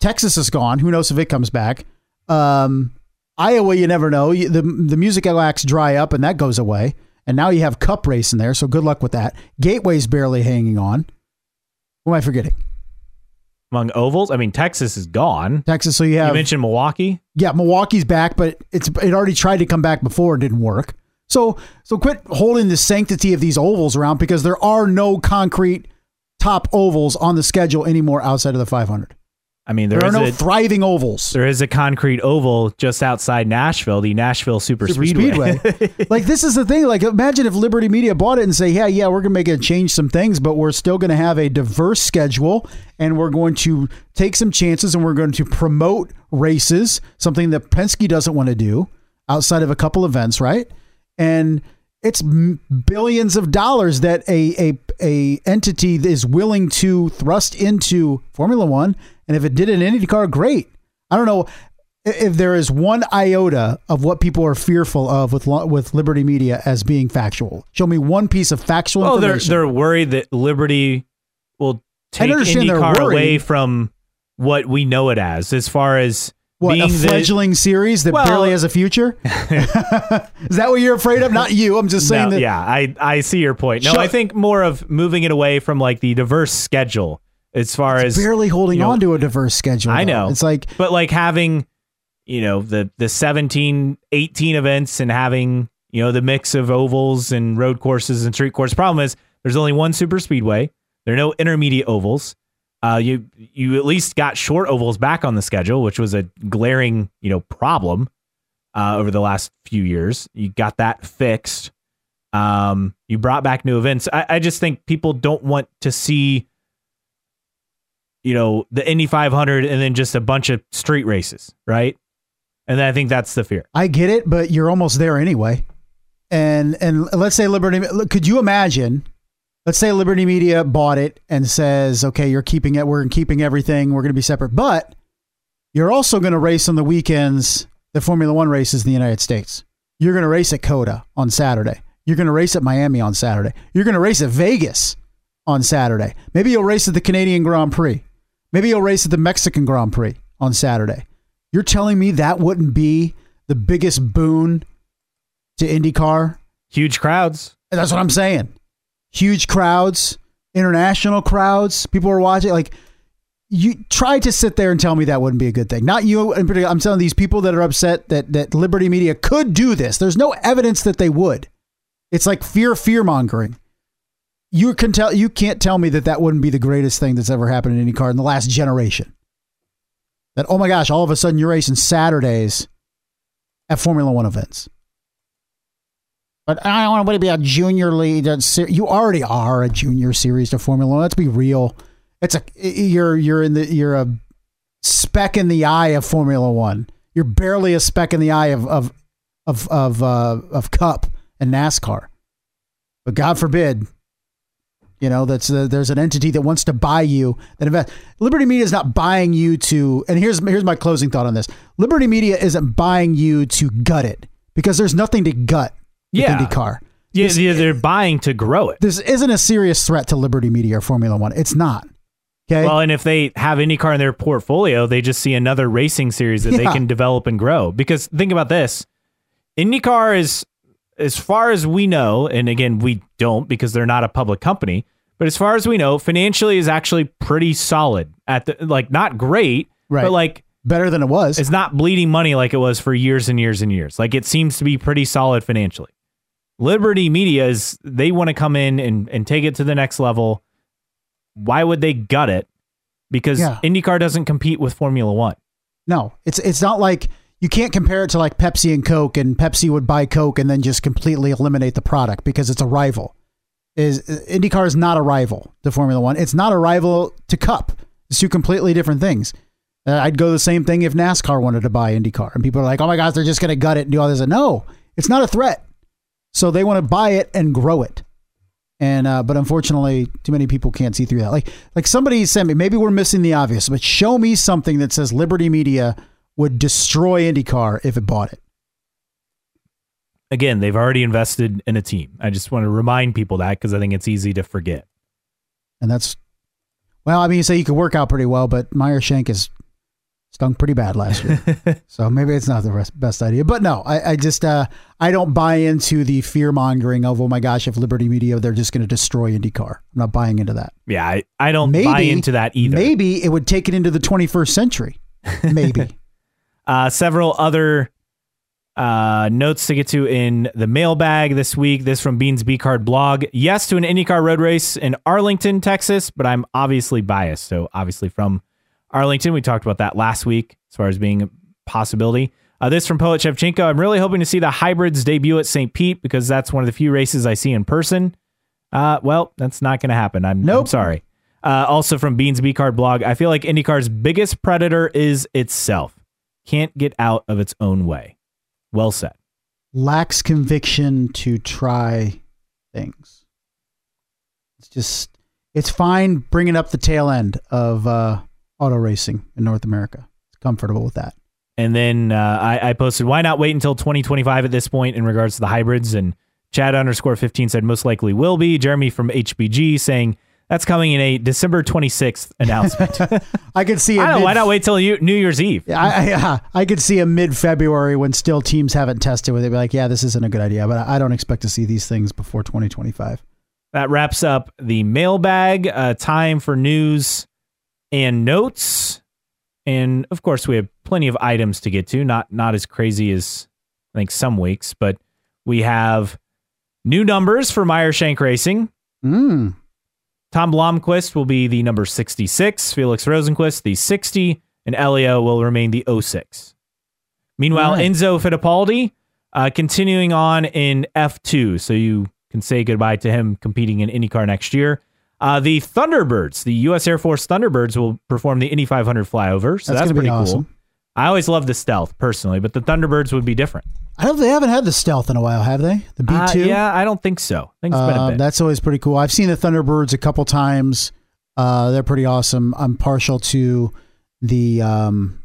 Texas is gone. Who knows if it comes back? Um, Iowa, you never know. You, the the music acts dry up and that goes away. And now you have Cup race in there, so good luck with that. Gateway's barely hanging on. What am I forgetting? among ovals. I mean, Texas is gone. Texas, so you have you mentioned Milwaukee. yeah, Milwaukee's back, but it's it already tried to come back before and didn't work. So so quit holding the sanctity of these ovals around because there are no concrete top ovals on the schedule anymore outside of the 500. I mean, There, there are is no a, thriving ovals. there is a concrete oval just outside Nashville, the Nashville Super, Super Speedway. like this is the thing. Like imagine if Liberty Media bought it and say, yeah, yeah, we're gonna make it change some things, but we're still gonna have a diverse schedule and we're going to take some chances and we're going to promote races, something that Penske doesn't want to do outside of a couple events, right? And it's billions of dollars that a a a entity is willing to thrust into Formula One, and if it did in IndyCar, great. I don't know if there is one iota of what people are fearful of with with Liberty Media as being factual. Show me one piece of factual Well, they're they're worried that Liberty will take IndyCar away from what we know it as, as far as what a being the- fledgling series that Well- barely has a future? is that what you're afraid of? Not you. I'm just saying No, that. yeah, I I see your point. No, Show- I think more of moving it away from like the diverse schedule as far as barely holding you know, on to a diverse schedule. I though. know. It's like but like having you know the the 17 18 events and having you know the mix of ovals and road courses and street course problem is there's only one super speedway there are no intermediate ovals uh you you at least got short ovals back on the schedule which was a glaring you know problem uh over the last few years you got that fixed um you brought back new events i, I just think people don't want to see you know the Indy 500 and then just a bunch of street races, right? And I think that's the fear. I get it, but you're almost there anyway. And and let's say Liberty. Could you imagine? Let's say Liberty Media bought it and says, "Okay, you're keeping it. We're keeping everything. We're going to be separate, but you're also going to race on the weekends the Formula One races in the United States. You're going to race at COTA on Saturday. You're going to race at Miami on Saturday. You're going to race at Vegas on Saturday. Maybe you'll race at the Canadian Grand Prix. Maybe you'll race at the Mexican Grand Prix on Saturday. You're telling me that wouldn't be the biggest boon to IndyCar? Huge crowds. That's what I'm saying. Huge crowds, international crowds, people are watching. Like, you try to sit there and tell me that wouldn't be a good thing. Not you in particular. I'm telling these people that are upset that that Liberty Media could do this. There's no evidence that they would. It's like fear, fear mongering. You can tell. You can't tell me that that wouldn't be the greatest thing that's ever happened in IndyCar in the last generation. That oh my gosh, all of a sudden you're racing Saturdays at Formula One events. But I don't want to be a junior lead. You already are a junior series to Formula One. Let's be real. It's a you're you're in the you're a speck in the eye of Formula One. You're barely a speck in the eye of of of of uh, of Cup and NASCAR. But God forbid, you know that's uh, there's an entity that wants to buy you that invest. Liberty Media is not buying you to. And here's here's my closing thought on this. Liberty Media isn't buying you to gut it because there's nothing to gut Yeah. IndyCar. Yeah, This- yeah, they're buying to grow it. This isn't a serious threat to Liberty Media or Formula One. It's not. Okay. Well, and if they have IndyCar in their portfolio, they just see another racing series that they can develop and grow. Because think about this IndyCar is, as far as we know, and again, we don't because they're not a public company, but as far as we know, financially is actually pretty solid. At the like, not great, Right. but like Better than it was. it's not bleeding money like it was for years and years and years. Like it seems to be pretty solid financially. Liberty Media is they want to come in and, and take it to the next level. Why would they gut it? Because Yeah. IndyCar doesn't compete with Formula One. No, it's it's not like you can't compare it to like Pepsi and Coke, and Pepsi would buy Coke and then just completely eliminate the product because it's a rival. Is IndyCar is not a rival to Formula One. It's not a rival to Cup. It's two completely different things. Uh, I'd go the same thing if NASCAR wanted to buy IndyCar, and people are like, "Oh my gosh, they're just going to gut it and do all this." No, it's not a threat. So they want to buy it and grow it. And uh, but unfortunately, too many people can't see through that. Like like somebody sent me. Maybe we're missing the obvious, but show me something that says Liberty Media would destroy IndyCar if it bought it. Again, they've already invested in a team. I just want to remind people that because I think it's easy to forget. And that's well, I mean, you say you could work out pretty well, but Meyer Shank is stung pretty bad last year, so maybe it's not the rest, best idea. But no, I, I just uh, I don't buy into the fear mongering of oh my gosh, if Liberty Media they're just going to destroy IndyCar. I'm not buying into that. Yeah, I, I don't Maybe buy into that either. Maybe it would take it into the 21st century. Maybe. Uh, several other uh, notes to get to in the mailbag this week. This from Beans B Card blog. Yes to an IndyCar road race in Arlington, Texas, but I'm obviously biased. So obviously from Arlington, we talked about that last week as far as being a possibility. Uh, this from Poet Shevchenko. I'm really hoping to see the hybrids debut at St. Pete because that's one of the few races I see in person. Uh, well, that's not going to happen. I'm, I'm Nope. sorry. Uh, also from Beans B Card blog. I feel like IndyCar's biggest predator is itself. Can't get out of its own way. Well said. Lacks conviction to try things. It's just it's fine bringing up the tail end of uh, auto racing in North America. It's comfortable with that. And then uh, I, I posted, why not wait until 2025 at this point in regards to the hybrids? And Chad underscore 15 said most likely will be. Jeremy from HBG saying that's coming in a December 26th announcement. I I could see. know. mid- Why not wait till you, New Year's Eve? I, I, I could see a mid February when still teams haven't tested with it. Be like, yeah, this isn't a good idea. But I don't expect to see these things before 2025. That wraps up the mailbag. Uh, time for news and notes. And of course, we have plenty of items to get to. Not not as crazy as I think some weeks, but we have new numbers for Meyer Shank Racing. Mm. Tom Blomqvist will be the number 66, Felix Rosenqvist the 60, and Elio will remain the 06. Meanwhile, Right. Enzo Fittipaldi uh, continuing on in F2, so you can say goodbye to him competing in IndyCar next year. Uh, the Thunderbirds, the U.S. Air Force Thunderbirds, will perform the Indy 500 flyover, so That's that's, pretty awesome. cool. I always love the stealth personally, but the Thunderbirds would be different. I don't. They haven't had the stealth in a while, have they? The B Uh, two. yeah, I don't think so. I think it's been a Uh, bit. that's always pretty cool. I've seen the Thunderbirds a couple times. Uh, they're pretty awesome. I'm partial to the um,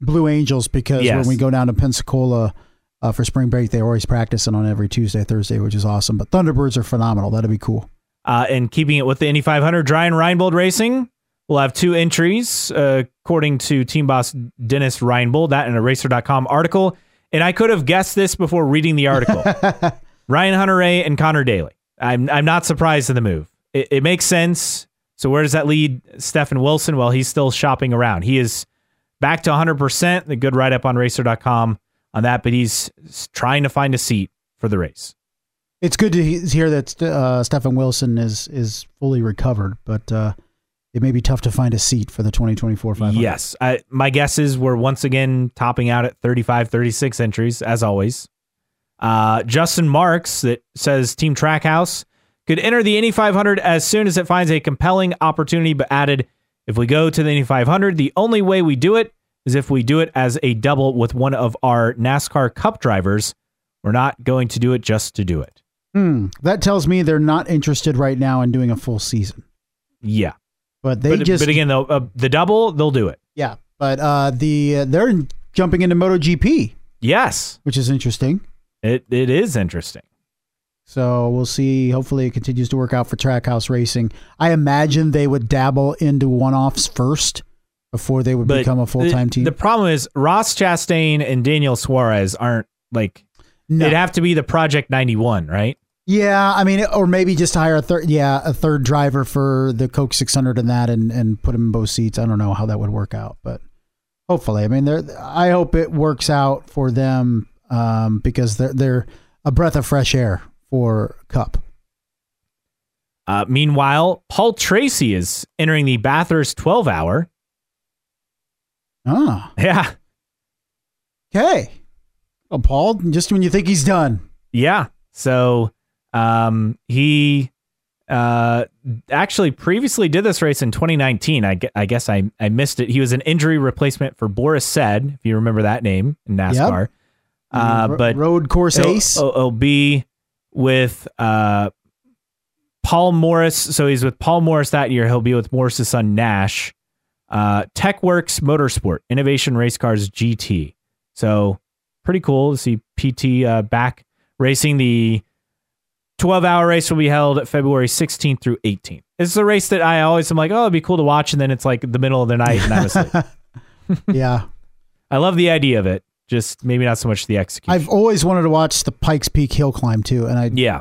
Blue Angels because Yes. when we go down to Pensacola uh, for spring break, they're always practicing on every Tuesday, Thursday, which is awesome. But Thunderbirds are phenomenal. That'd be cool. Uh, and keeping it with the Indy 500, Ryan Reinbold Racing will have two entries, uh, according to team boss Dennis Reinbold, that in a racer.com article. And I could have guessed this before reading the article. Ryan Hunter-Reay and Conor Daly. I'm, I'm not surprised in the move. It, it makes sense. So where does that lead Stefan Wilson? Well, he's still shopping around. He is back to 100%. The good write up on racer.com on that, but he's trying to find a seat for the race. It's good to hear that uh, Stefan Wilson is is fully recovered, but uh, it may be tough to find a seat for the 2024 500. Yes. I, my guesses were once again topping out at 35, 36 entries, as always. Uh, Justin Marks, that says Team Trackhouse, could enter the Indy 500 as soon as it finds a compelling opportunity, but added, if we go to the Indy 500, the only way we do it is if we do it as a double with one of our NASCAR Cup drivers. We're not going to do it just to do it. Hmm. That tells me they're not interested right now in doing a full season. Yeah. But they But, just but again, though, uh, the double, they'll do it. Yeah, but uh, the uh, they're jumping into MotoGP, Yes. which is interesting. It, it is interesting. So we'll see. Hopefully, it continues to work out for Trackhouse Racing. I imagine they would dabble into one-offs first before they would But become a full-time the, team. The problem is Ross Chastain and Daniel Suarez aren't like no. it'd have to be the Project 91, right? Yeah, I mean, or maybe just hire a third. Yeah, a third driver for the Coke 600 and that, and and put him in both seats. I don't know how that would work out, but hopefully, I mean, they're. I hope it works out for them um, because they're they're a breath of fresh air for Cup. Uh, meanwhile, Paul Tracy is entering the Bathurst 12 hour. Ah, Yeah. okay. Well, Paul, just when you think he's done, Yeah. So um, he uh, actually previously did this race in 2019. I, I guess I, I missed it. He was an injury replacement for Boris Said, if you remember that name in NASCAR. Uh, Ro- but road course it'll, ace. it'll be with uh, Paul Morris. So he's with Paul Morris that year. He'll be with Morris's son Nash. Uh, TechWorks Motorsport Innovation Race Cars GT. So pretty cool to see PT uh, back racing. The 12 hour race will be held February 16th through 18th. This is a race that I always am like, oh, it'd be cool to watch, and then it's like the middle of the night and I'm asleep. yeah, I love the idea of it, just maybe not so much the execution. I've always wanted to watch the Pikes Peak hill climb too, and I yeah,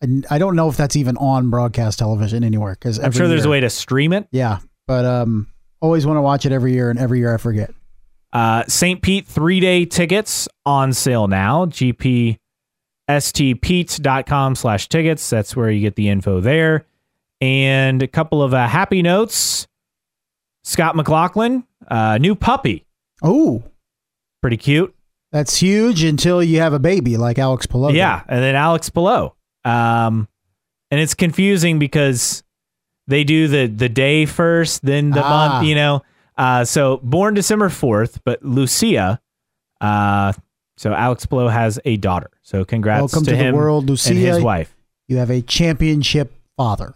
and I don't know if that's even on broadcast television anywhere because I'm sure there's a way to stream it. Yeah, but um, always want to watch it every year, and every year I forget. Uh, St. Pete three day tickets on sale now. GPSTPete.com slash tickets. That's where you get the info there. And a couple of uh, happy notes. Scott McLaughlin, uh, new puppy. Oh, Pretty cute. that's huge until you have a baby like Alex Palou. Yeah. And then Alex Palou. Um, and it's confusing because they do the, the day first, then the Ah. month, you know. Uh, so born December 4th, but Lucia, uh, so Alex Palou has a daughter. So congrats Welcome to, to the him world, Lucia. and his wife. You have a championship father,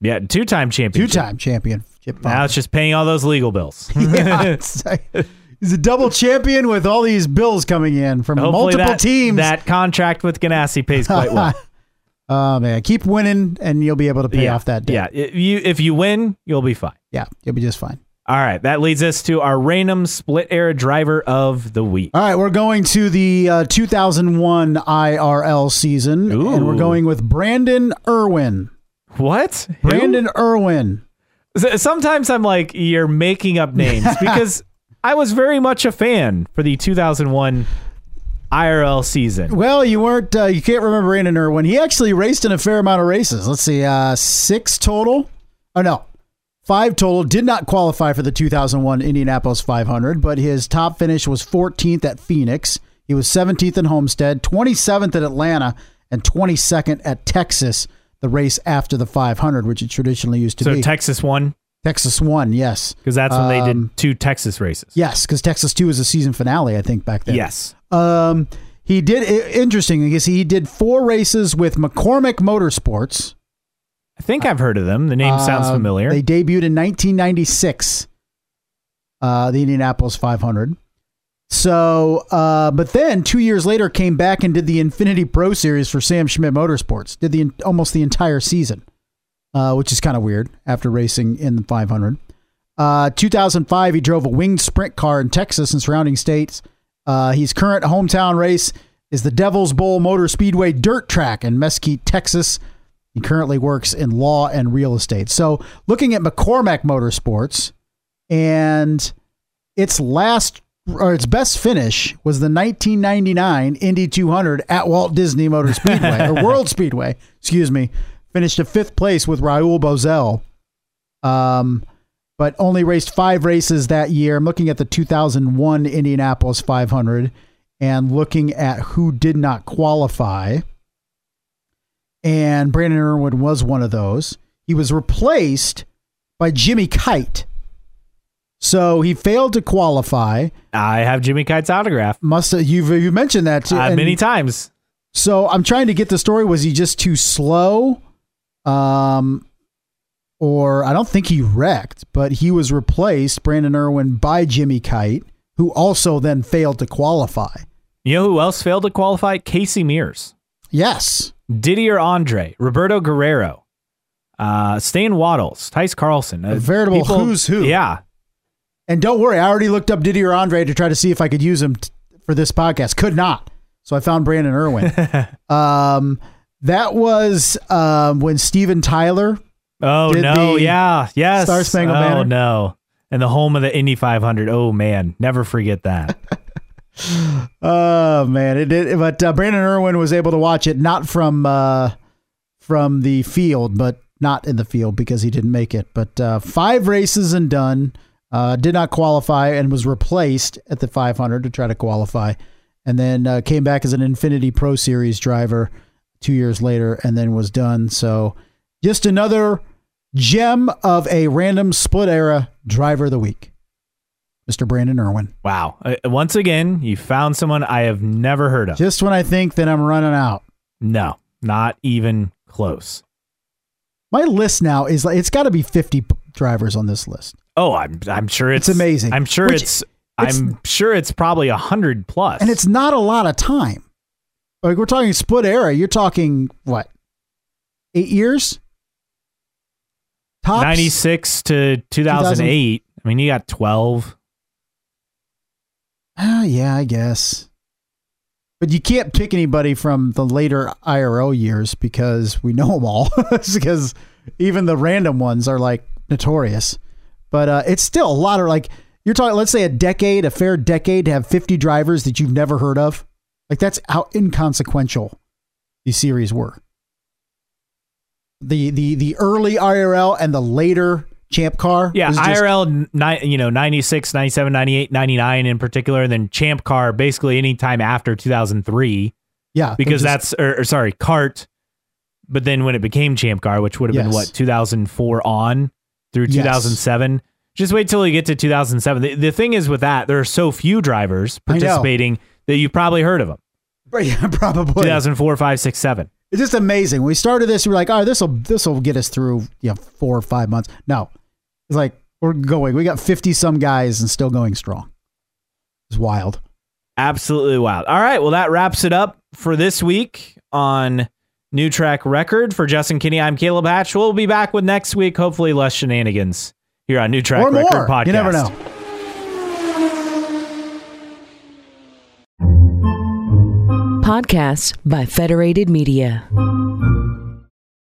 Yeah, two time champion. two-time championship Now it's just paying all those legal bills. yeah, he's a double champion with all these bills coming in from Hopefully multiple that, teams. That contract with Ganassi pays quite well. oh man, keep winning, and you'll be able to pay yeah. off that debt. Yeah, if you if you win, you'll be fine. yeah, you'll be just fine. All right, that leads us to our random split era driver of the week. All right, we're going to the uh, 2001 IRL season, and we're going with Brandon Irwin. What? Who? Brandon Irwin. Sometimes I'm like, you're making up names because I was very much a fan for the 2001 IRL season. Well, you weren't. Uh, you can't remember Brandon Irwin. He actually raced in a fair amount of races. Let's see, uh, six total. Oh no, five total. Did not qualify for the 2001 Indianapolis 500, but his top finish was 14th at Phoenix. He was 17th in Homestead, 27th at Atlanta, and 22nd at Texas. The race after the 500, which it traditionally used to So be. So Texas won Texas won, yes, because that's when they Um, did two Texas races. yes, because Texas two was a season finale, I think, back then. Yes. Um, he did interesting. I guess he did four races with McCormack Motorsports. I think I've heard of them. The name sounds Um, familiar. They debuted in 1996. Uh, the Indianapolis 500. So, uh, but then two years later, came back and did the Infiniti Pro Series for Sam Schmidt Motorsports. Did the almost the entire season, uh, which is kind of weird after racing in the 500. Uh, 2005, he drove a winged sprint car in Texas and surrounding states. Uh, his current hometown race is the Devil's Bowl Motor Speedway Dirt Track in Mesquite, Texas. He currently works in law and real estate. So, looking at McCormack Motorsports, and its last or its best finish was the 1999 Indy 200 at Walt Disney Motor Speedway or World Speedway, excuse me. Finished a fifth place with Raul Boesel. Um, but only raced five races that year. I'm looking at the 2001 Indianapolis 500 and looking at who did not qualify. And Brandon Irwin was one of those. He was replaced by Jimmy Kite. So he failed to qualify. I have Jimmy Kite's autograph Must have, you've you mentioned that too. uh, many times. So I'm trying to get the story. Was he just too slow? Um, or I don't think he wrecked, but he was replaced, Brandon Irwin, by Jimmy Kite, who also then failed to qualify. You know who else failed to qualify? Casey Mears, Yes. Didier Andre, Roberto Guerrero, uh, Stan Wattles, Tyce Carlson. A veritable who's who. Yeah. And don't worry, I already looked up Didier Andre to try to see if I could use him t- for this podcast. Could not. So I found Brandon Irwin. um, That was um, when Steven Tyler. Oh no, yeah, yes. Star Spangled oh Banner? no, and the home of the Indy 500. Oh man, never forget that. Oh man, it did. But uh, Brandon Irwin was able to watch it not from uh, from the field, but not in the field because he didn't make it. But uh, five races and done. Uh, did not qualify and was replaced at the 500 to try to qualify, and then uh, came back as an Infiniti Pro Series driver two years later, and then was done. So just another gem of a random split era driver of the week, Mr. Brandon Irwin. wow. Uh, once again, you found someone I have never heard of. Just when I think that I'm running out. no, not even close. My list now is like it's got to be 50 p- drivers on this list. Oh, I'm I'm sure it's, It's amazing. I'm sure Which- it's, it's- I'm sure it's probably a hundred plus. And it's not a lot of time. Like we're talking split era, you're talking what? 8 years? Tops? 96 to 2008. I mean, you got 12. Ah, yeah, I guess. But you can't pick anybody from the later IRL years because we know them all. because even the random ones are like notorious. But uh, it's still a lot of like you're talking. Let's say a decade, a fair decade, to have 50 drivers that you've never heard of. Like that's how inconsequential these series were. The the the early IRL and the later Champ Car. Yeah, just- IRL, ni- you know, 96, 97, 98, 99 in particular, and then Champ Car basically any time after 2003 Yeah, because just- that's, or, or sorry, Cart. But then when it became Champ Car, which would have been what, 2004 on through Yes. 2007. Just wait till you get to 2007. The, the thing is with that, there are so few drivers participating that you've probably heard of them. yeah, probably 2004, 5, 6, 7. It's just amazing. When we started this, we were like, "All right, this will this will get us through, you know, four or five months." No, it's like we're going. We got fifty some guys and still going strong. It's wild. Absolutely wild. All right. Well, that wraps it up for this week on New Track Record. For Justin Kinney, I'm Caleb Hatch. We'll be back with next week, hopefully less shenanigans here on New Track or Record more. Podcast. You never know. Podcasts by Federated Media.